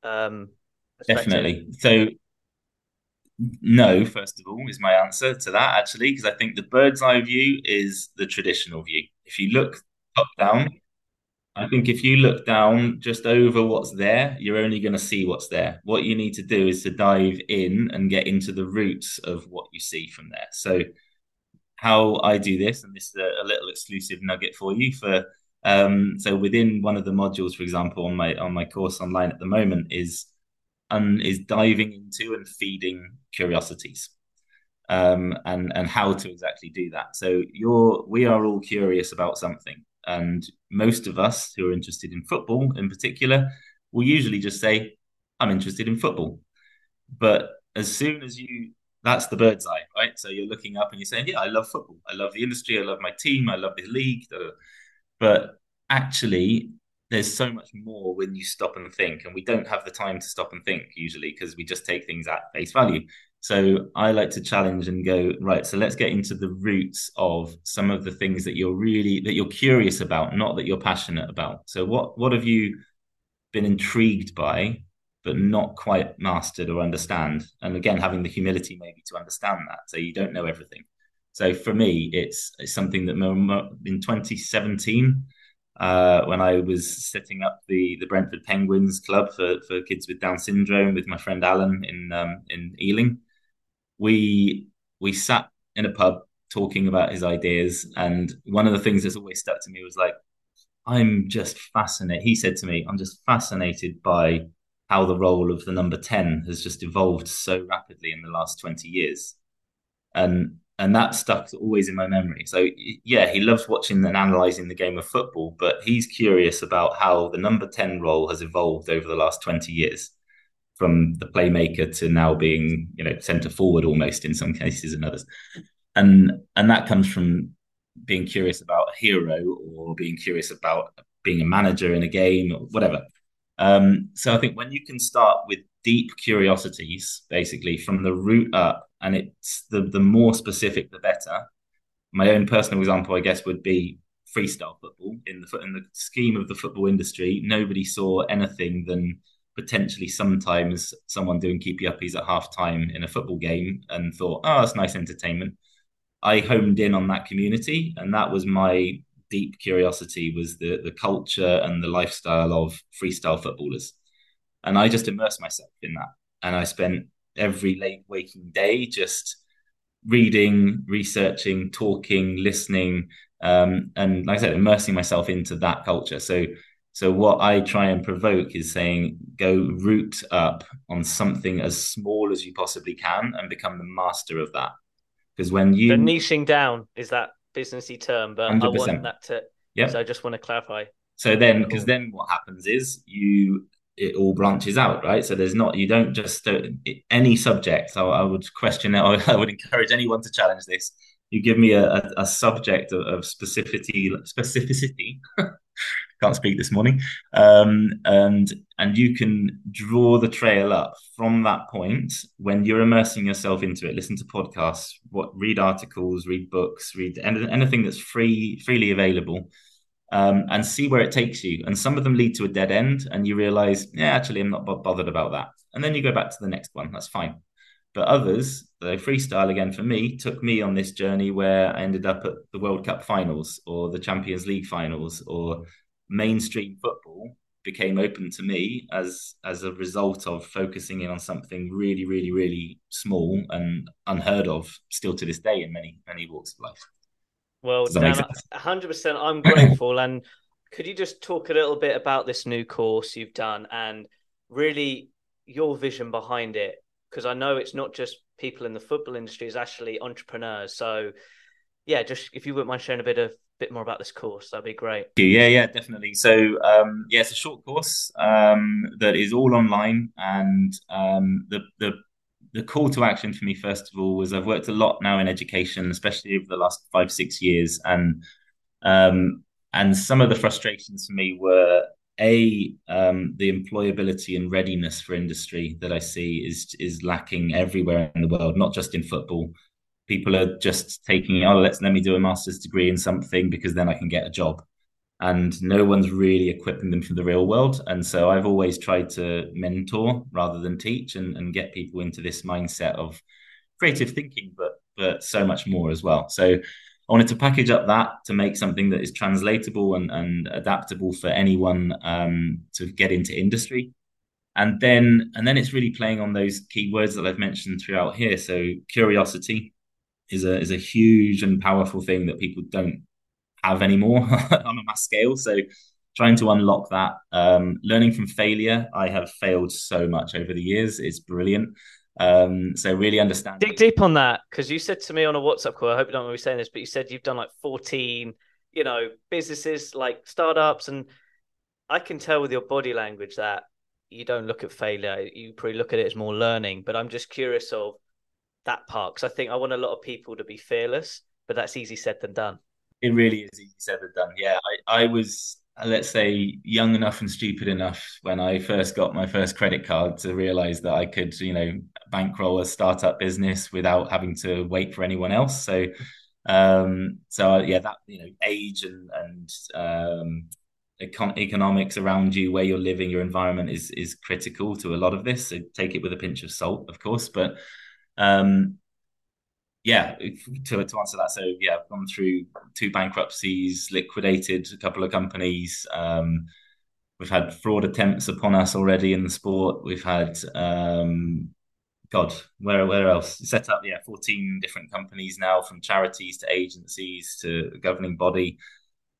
Um, Definitely. So, no, first of all, is my answer to that actually, because I think the bird's eye view is the traditional view. If you look top down, I think if you look down just over what's there, you're only going to see what's there. What you need to do is to dive in and get into the roots of what you see from there. So, how I do this, and this is a, a little exclusive nugget for you. For um, so within one of the modules, for example, on my on my course online at the moment is um, is diving into and feeding curiosities. Um, and and how to exactly do that. So you're we are all curious about something and most of us who are interested in football in particular will usually just say, I'm interested in football. But as soon as you, that's the bird's eye, right? So you're looking up and you're saying, Yeah, I love football. I love the industry. I love my team. I love the league. But actually, there's so much more when you stop and think. And we don't have the time to stop and think usually because we just take things at face value. So I like to challenge and go, right, so let's get into the roots of some of the things that you're really that you're curious about, not that you're passionate about. So what what have you been intrigued by but not quite mastered or understand? And again, having the humility maybe to understand that. So you don't know everything. So for me, it's, it's something that in 2017, uh, when I was setting up the the Brentford Penguins Club for, for kids with Down syndrome with my friend Alan in um, in Ealing, we we sat in a pub talking about his ideas, and one of the things that's always stuck to me was like, I'm just fascinated. He said to me, I'm just fascinated by how the role of the number 10 has just evolved so rapidly in the last 20 years. And and that stuck always in my memory. So yeah, he loves watching and analyzing the game of football, but he's curious about how the number 10 role has evolved over the last 20 years from the playmaker to now being you know centre forward almost in some cases and others. And and that comes from being curious about a hero or being curious about being a manager in a game or whatever. Um, so i think when you can start with deep curiosities basically from the root up and it's the the more specific the better. My own personal example i guess would be freestyle football. In the in the scheme of the football industry nobody saw anything than potentially sometimes someone doing keepy uppies at half time in a football game and thought, oh, that's nice entertainment. I homed in on that community, and that was my deep curiosity was the the culture and the lifestyle of freestyle footballers. And I just immersed myself in that. And I spent every late waking day just reading, researching, talking, listening, um, and like I said, immersing myself into that culture. So so what I try and provoke is saying go root up on something as small as you possibly can and become the master of that. Because when you the niching down is that businessy term, but 100%. I want that to yeah. So I just want to clarify. So then, because then what happens is you it all branches out, right? So there's not you don't just uh, any subject. So I would question it. I would encourage anyone to challenge this. you give me a, a, a subject of, of specificity specificity can't speak this morning. Um, and and you can draw the trail up from that point when you're immersing yourself into it. Listen to podcasts what read articles read books read anything that's free freely available um, and see where it takes you. And some of them lead to a dead end and you realize yeah actually i'm not bothered about that. And then you go back to the next one. That's fine. But others, the freestyle again for me, took me on this journey where I ended up at the World Cup finals or the Champions League finals or mainstream football became open to me as as a result of focusing in on something really, really, really small and unheard of still to this day in many, many walks of life. Well, Dan, 100% I'm grateful. and could you just talk a little bit about this new course you've done and really your vision behind it because I know it's not just people in the football industry; it's actually entrepreneurs. So, yeah, just if you wouldn't mind sharing a bit of bit more about this course, that'd be great. Yeah, yeah, definitely. So, um, yeah, it's a short course um, that is all online, and um, the the the call to action for me, first of all, was I've worked a lot now in education, especially over the last five six years, and um, and some of the frustrations for me were a um, the employability and readiness for industry that I see is is lacking everywhere in the world, not just in football. People are just taking oh let's let me do a master's degree in something because then I can get a job, and no one's really equipping them for the real world. And so I've always tried to mentor rather than teach and, and get people into this mindset of creative thinking, but but so much more as well. So I wanted to package up that to make something that is translatable and, and adaptable for anyone um, to get into industry. And then and then it's really playing on those keywords that I've mentioned throughout here. So curiosity is a is a huge and powerful thing that people don't have anymore on a mass scale. So trying to unlock that. Um, learning from failure. I have failed so much over the years. It's brilliant. Um, so really understand. Dig deep on that because you said to me on a WhatsApp call. I hope you don't mind me saying this, but you said you've done like fourteen, you know, businesses like startups, and I can tell with your body language that you don't look at failure. You probably look at it as more learning. But I'm just curious of that part because I think I want a lot of people to be fearless, but that's easy said than done. It really is easy said than done. Yeah, I, I was let's say young enough and stupid enough when I first got my first credit card to realize that I could, you know, bankroll a startup business without having to wait for anyone else. So, um, so yeah, that you know, age and and um, econ- economics around you, where you're living, your environment is is critical to a lot of this. So take it with a pinch of salt, of course, but um, yeah, to to answer that, so yeah, I've gone through two bankruptcies, liquidated a couple of companies. Um, we've had fraud attempts upon us already in the sport. We've had um, God, where where else? Set up, yeah, fourteen different companies now, from charities to agencies to governing body.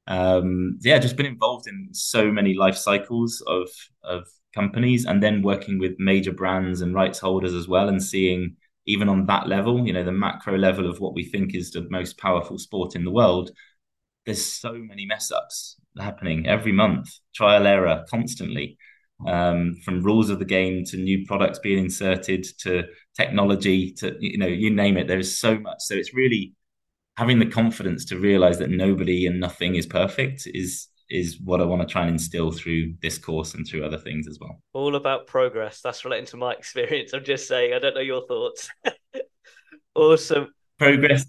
Um, yeah, just been involved in so many life cycles of of companies, and then working with major brands and rights holders as well, and seeing even on that level, you know, the macro level of what we think is the most powerful sport in the world. There's so many mess ups happening every month, trial error constantly um, from rules of the game to new products being inserted to technology to you know you name it. There is so much. So it's really having the confidence to realize that nobody and nothing is perfect is is what I want to try and instill through this course and through other things as well. All about progress. That's relating to my experience. I'm just saying. I don't know your thoughts. awesome. Progress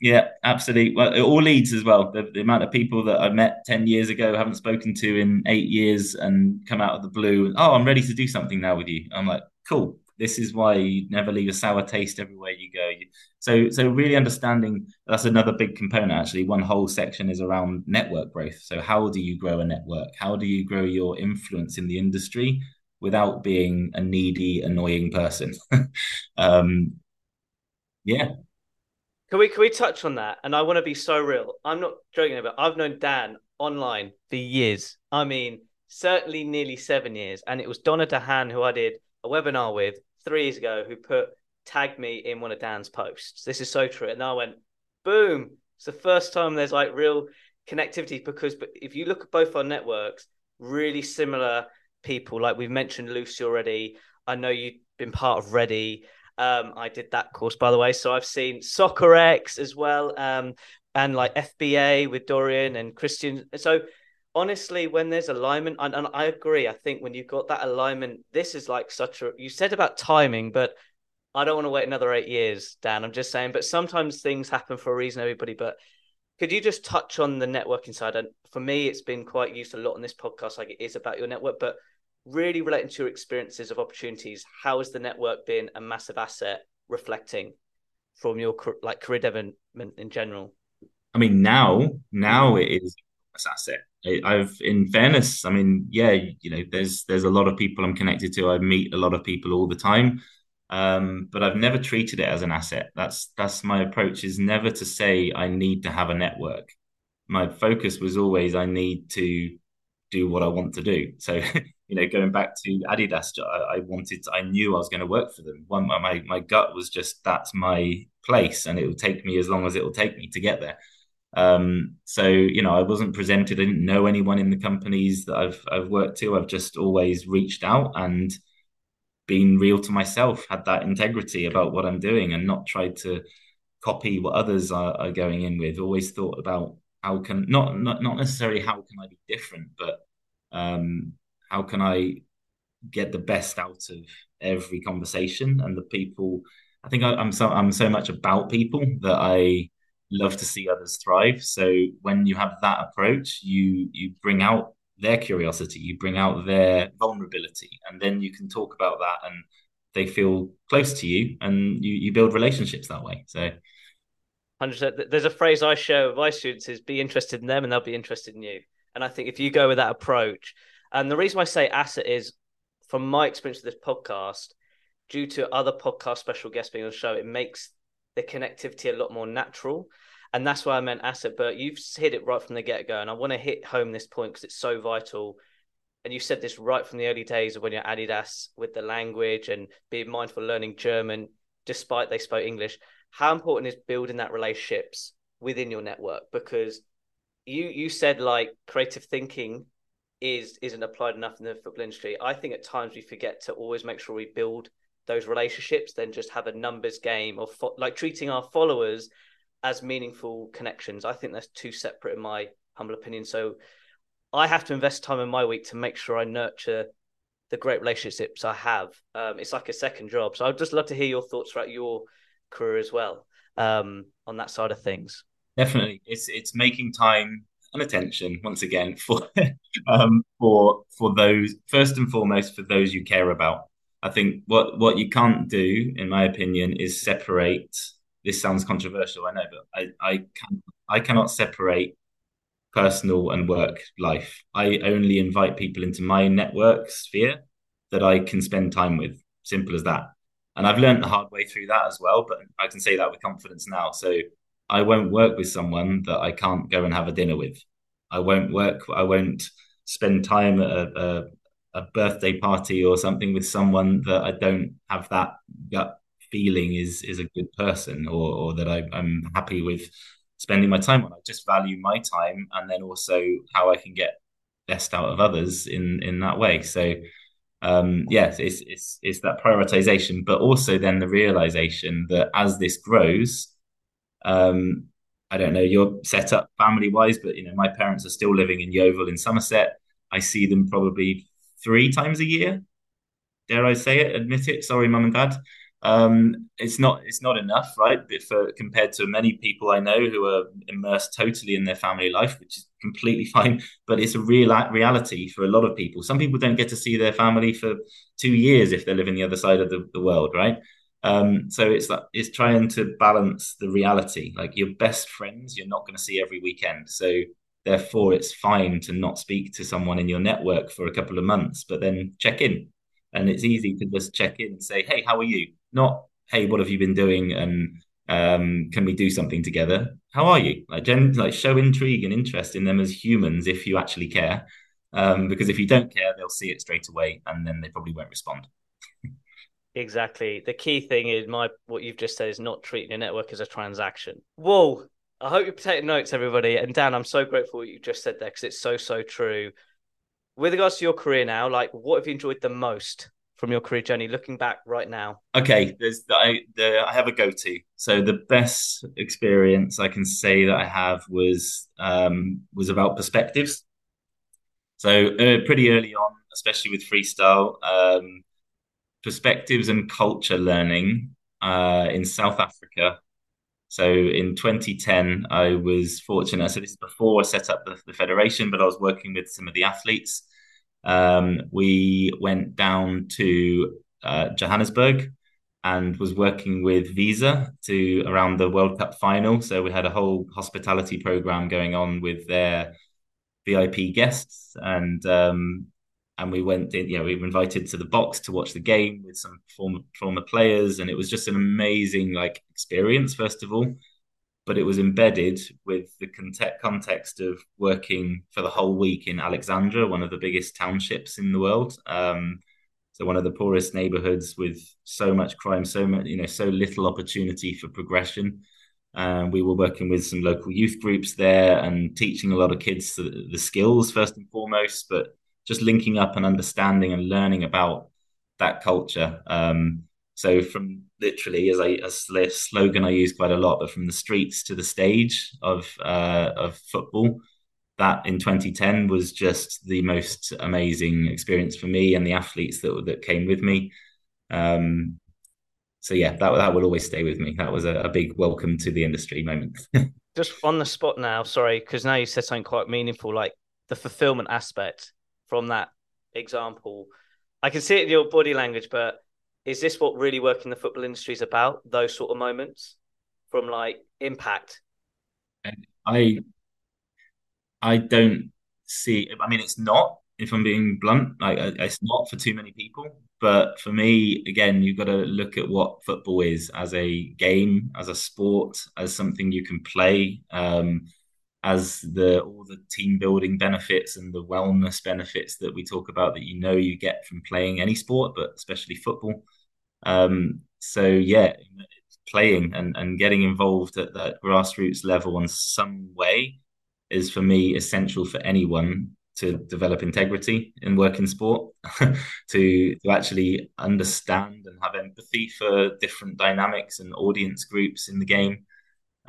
yeah, absolutely. Well, it all leads as well. The, the, amount of people that I met 10 years ago, haven't spoken to in eight years, and come out of the blue, and, oh, I'm ready to do something now with you. I'm like, cool. This is why you never leave a sour taste everywhere you go. So, so really understanding that's another big component. Actually, one whole section is around network growth. So, how do you grow a network? How do you grow your influence in the industry without being a needy, annoying person? um, yeah, can we can we touch on that? And I want to be so real. I'm not joking about. I've known Dan online for years. I mean, certainly nearly seven years. And it was Donna Dahan who I did a webinar with three years ago who put tagged me in one of Dan's posts. This is so true. And I went, boom. It's the first time there's like real connectivity because but if you look at both our networks, really similar people. Like we've mentioned Lucy already. I know you've been part of Ready Um, I did that course, by the way. So I've seen Soccerex as well, um, and like FBA with Dorian and Christian. So honestly, when there's alignment, and, and I agree. I think when you've got that alignment, this is like such a. You said about timing, but I don't want to wait another eight years, Dan. I'm just saying. But sometimes things happen for a reason, everybody. But could you just touch on the networking side? And for me, it's been quite used a lot on this podcast. Like it is about your network, but really relating to your experiences of opportunities, how has the network been a massive asset reflecting from your like career development in general? I mean, now now it is an asset. I've, in fairness, I mean, yeah, you know, there's there's a lot of people I'm connected to. I meet a lot of people all the time, um, but I've never treated it as an asset. That's that's my approach. Is never to say I need to have a network. My focus was always I need to do what I want to do. So you know, going back to Adidas, I, I wanted, to, I knew I was going to work for them. One, my my gut was just that's my place, and it will take me as long as it will take me to get there. Um, so you know, I wasn't presented. I didn't know anyone in the companies that I've I've worked to. I've just always reached out and been real to myself. Had that integrity about what I'm doing, and not tried to copy what others are, are going in with. Always thought about how can not not not necessarily how can I be different, but um, how can I get the best out of every conversation and the people. I think I, am so I'm so much about people that I love to see others thrive. So when you have that approach, you you bring out their curiosity, you bring out their vulnerability, and then you can talk about that, and they feel close to you, and you you build relationships that way. So. 100 There's a phrase I share with my students is be interested in them and they'll be interested in you. And I think if you go with that approach, and the reason I say asset is, from my experience with this podcast, due to other podcast special guests being on the show, it makes the connectivity a lot more natural. And that's why I meant asset. But you've hit it right from the get go. And I want to hit home this point because it's so vital. And you said this right from the early days of when you're Adidas with the language and being mindful of learning German, despite they spoke English. How important is building that relationships within your network? Because you you said like creative thinking is isn't applied enough in the football industry. I think at times we forget to always make sure we build those relationships, then just have a numbers game of fo- like treating our followers as meaningful connections. I think that's too separate in my humble opinion. So I have to invest time in my week to make sure I nurture the great relationships I have. Um, it's like a second job. So I'd just love to hear your thoughts about your career as well um, on that side of things. Definitely, it's it's making time and attention once again for um, for for those first and foremost for those you care about. I think what what you can't do, in my opinion, is separate. This sounds controversial, I know, but I I can I cannot separate personal and work life. I only invite people into my network sphere that I can spend time with. Simple as that. And I've learned the hard way through that as well, but I can say that with confidence now. So I won't work with someone that I can't go and have a dinner with. I won't work. I won't spend time at a, a, a birthday party or something with someone that I don't have that gut feeling is is a good person or, or that I, I'm happy with spending my time on. I just value my time and then also how I can get best out of others in in that way. So um yes it's it's it's that prioritization but also then the realization that as this grows um, I don't know your setup family wise, but you know my parents are still living in Yeovil in Somerset. I see them probably three times a year. Dare I say it? Admit it. Sorry, mum and dad. Um, it's not it's not enough, right? For compared to many people I know who are immersed totally in their family life, which is completely fine. But it's a real reality for a lot of people. Some people don't get to see their family for two years if they're living the other side of the, the world, right? Um, so it's like it's trying to balance the reality. Like your best friends, you're not going to see every weekend. So therefore, it's fine to not speak to someone in your network for a couple of months, but then check in. And it's easy to just check in and say, "Hey, how are you?" Not, "Hey, what have you been doing?" and um, "Can we do something together?" How are you? Like, gen- like show intrigue and interest in them as humans if you actually care. Um, because if you don't care, they'll see it straight away, and then they probably won't respond. Exactly. The key thing is my what you've just said is not treating your network as a transaction. Whoa. I hope you're taking notes, everybody. And Dan, I'm so grateful what you just said there because it's so, so true. With regards to your career now, like what have you enjoyed the most from your career journey, looking back right now? Okay, there's the, I, the, I have a go-to. So the best experience I can say that I have was um, was about perspectives. So uh, pretty early on, especially with freestyle, um, perspectives and culture learning uh, in South Africa. So in 2010, I was fortunate. So this is before I set up the, the federation, but I was working with some of the athletes. Um, we went down to uh, Johannesburg and was working with Visa to around the World Cup final. So we had a whole hospitality program going on with their VIP guests, and um, and we went in. You know, we were invited to the box to watch the game with some former former players, and it was just an amazing like experience. First of all, but it was embedded with the context of working for the whole week in Alexandra, one of the biggest townships in the world. Um, so one of the poorest neighborhoods with so much crime, so much, you know, so little opportunity for progression. Um, we were working with some local youth groups there and teaching a lot of kids the, the, skills first and foremost, but just linking up and understanding and learning about that culture. Um, so from literally as a, slogan I use quite a lot, but from the streets to the stage of uh, of football, that in 2010 was just the most amazing experience for me and the athletes that that came with me. Um, so yeah, that that will always stay with me. That was a, a big welcome to the industry moment. just on the spot now, sorry, because now you said something quite meaningful, like the fulfillment aspect from that example. I can see it in your body language, but is this what really working the football industry is about? Those sort of moments from like impact. I I don't see. I mean, it's not. If I'm being blunt, like it's not for too many people. But for me, again, you've got to look at what football is as a game, as a sport, as something you can play, um, as the all the team building benefits and the wellness benefits that we talk about that you know you get from playing any sport, but especially football. Um, so yeah, playing and, and getting involved at that grassroots level in some way is for me essential for anyone to develop integrity in work in sport, to to actually understand and have empathy for different dynamics and audience groups in the game,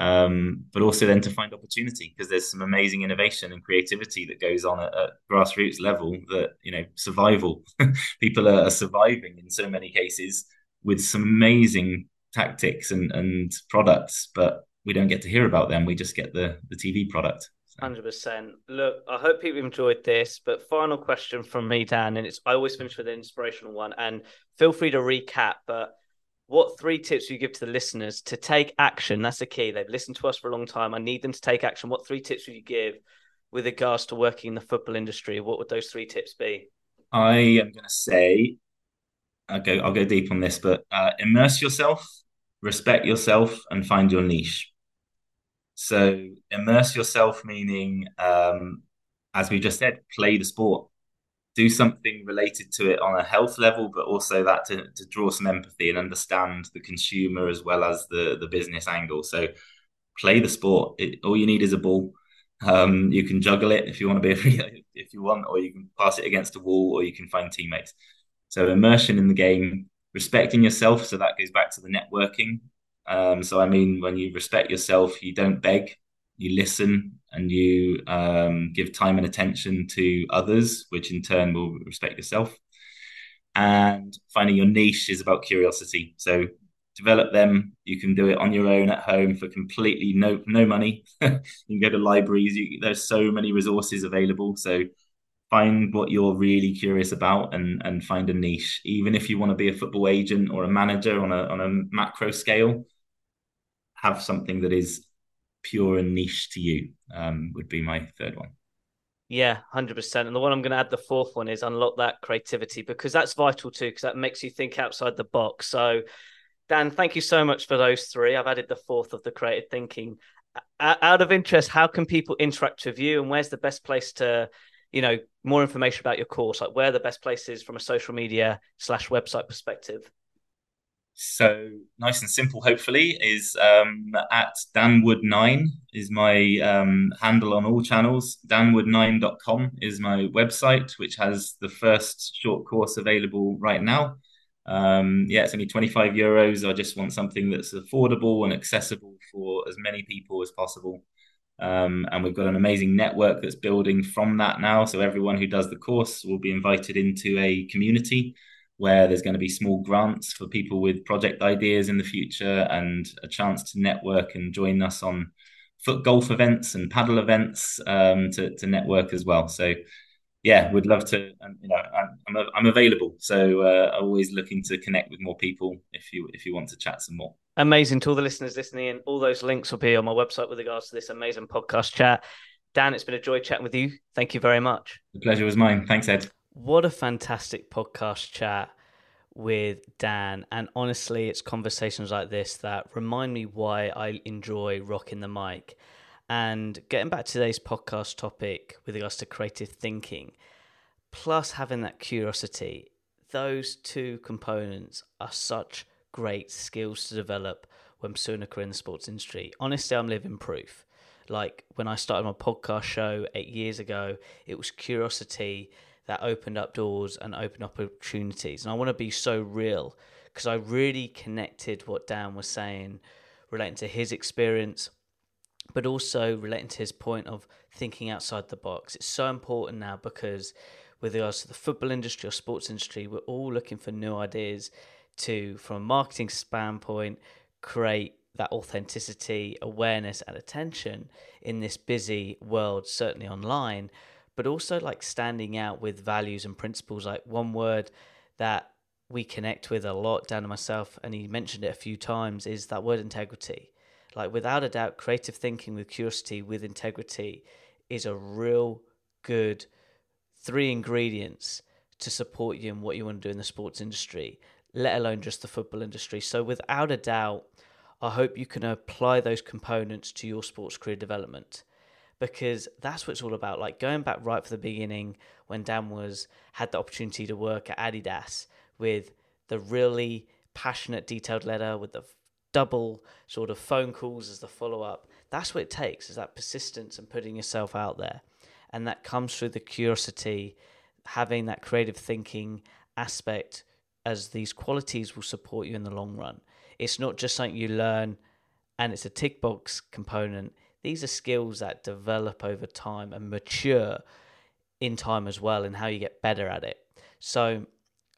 um, but also then to find opportunity because there's some amazing innovation and creativity that goes on at, at grassroots level. That you know, survival. People are, are surviving in so many cases with some amazing tactics and, and products, but we don't get to hear about them. We just get the, the TV product. Hundred percent. Look, I hope people enjoyed this. But final question from me, Dan, and it's I always finish with an inspirational one. And feel free to recap. But what three tips would you give to the listeners to take action? That's the key. They've listened to us for a long time. I need them to take action. What three tips would you give with regards to working in the football industry? What would those three tips be? I am going to say I'll go I'll go deep on this, but uh, immerse yourself, respect yourself, and find your niche. So immerse yourself, meaning, um, as we just said, play the sport, do something related to it on a health level, but also that to, to draw some empathy and understand the consumer as well as the the business angle. So play the sport. It, all you need is a ball. Um, you can juggle it if you want to be if you want, or you can pass it against a wall, or you can find teammates. So immersion in the game, respecting yourself. So that goes back to the networking. Um, so I mean, when you respect yourself, you don't beg, you listen, and you um, give time and attention to others, which in turn will respect yourself. And finding your niche is about curiosity. So develop them. You can do it on your own at home for completely no no money. you can go to libraries. You, there's so many resources available. So find what you're really curious about and and find a niche even if you want to be a football agent or a manager on a on a macro scale have something that is pure and niche to you um, would be my third one. Yeah 100% and the one i'm going to add the fourth one is unlock that creativity because that's vital too because that makes you think outside the box. So dan thank you so much for those three. I've added the fourth of the creative thinking. Out of interest how can people interact with you and where's the best place to you know more information about your course? Like where the best places from a social media slash website perspective So nice and simple, hopefully, is um, at danwood9 is my um, handle on all channels. danwood9.com is my website, which has the first short course available right now. Um, yeah, it's only 25 euros. I just want something that's affordable and accessible for as many people as possible. Um, and we've got an amazing network that's building from that now. So everyone who does the course will be invited into a community where there's going to be small grants for people with project ideas in the future and a chance to network and join us on foot golf events and paddle events um, to, to network as well. So yeah, we'd love to. you know, I'm I'm, I'm available, so uh, always looking to connect with more people if you if you want to chat some more. Amazing to all the listeners listening in. All those links will be on my website with regards to this amazing podcast chat. Dan, it's been a joy chatting with you. Thank you very much. The pleasure was mine. Thanks, Ed. What a fantastic podcast chat with Dan. And honestly, it's conversations like this that remind me why I enjoy rocking the mic. And getting back to today's podcast topic with regards to creative thinking, plus having that curiosity, those two components are such great skills to develop when pursuing a career in the sports industry. Honestly, I'm living proof. Like when I started my podcast show eight years ago, it was curiosity that opened up doors and opened up opportunities. And I want to be so real because I really connected what Dan was saying relating to his experience but also relating to his point of thinking outside the box. It's so important now because with regards to the football industry or sports industry, we're all looking for new ideas to, from a marketing standpoint, create that authenticity, awareness, and attention in this busy world, certainly online, but also like standing out with values and principles. Like one word that we connect with a lot, Dan and myself, and he mentioned it a few times, is that word integrity. Like, without a doubt, creative thinking with curiosity, with integrity, is a real good three ingredients to support you in what you want to do in the sports industry, let alone just the football industry. So, without a doubt, I hope you can apply those components to your sports career development because that's what it's all about. Like going back right from the beginning when Dan was had the opportunity to work at Adidas with the really passionate, detailed letter with the double sort of phone calls as the follow up. That's what it takes is that persistence and putting yourself out there. And that comes through the curiosity, having that creative thinking aspect, as these qualities will support you in the long run. It's not just something you learn and it's a tick box component. These are skills that develop over time and mature in time as well, and how you get better at it. So,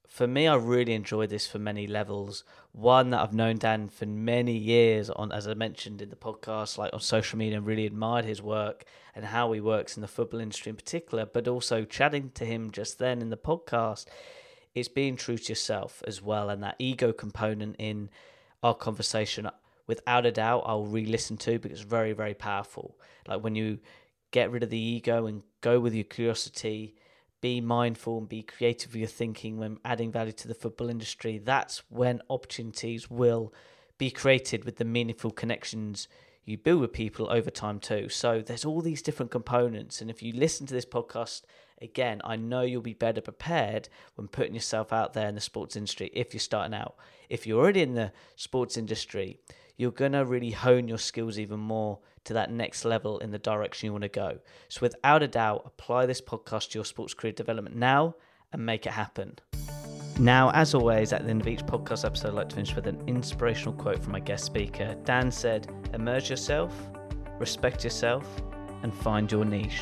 for me, I really enjoyed this for many levels. One that I've known Dan for many years on, as I mentioned in the podcast, like on social media, really admired his work and how he works in the football industry in particular. But also chatting to him just then in the podcast, it's being true to yourself as well, and that ego component in our conversation. Without a doubt, I'll re-listen to because it's very, very powerful. Like when you get rid of the ego and go with your curiosity be mindful and be creative with your thinking when adding value to the football industry, that's when opportunities will be created with the meaningful connections you build with people over time too. So there's all these different components. And if you listen to this podcast again, I know you'll be better prepared when putting yourself out there in the sports industry if you're starting out. If you're already in the sports industry, you're going to really hone your skills even more to that next level in the direction you want to go. So, without a doubt, apply this podcast to your sports career development now and make it happen. Now, as always, at the end of each podcast episode, I'd like to finish with an inspirational quote from my guest speaker. Dan said, Immerse yourself, respect yourself, and find your niche.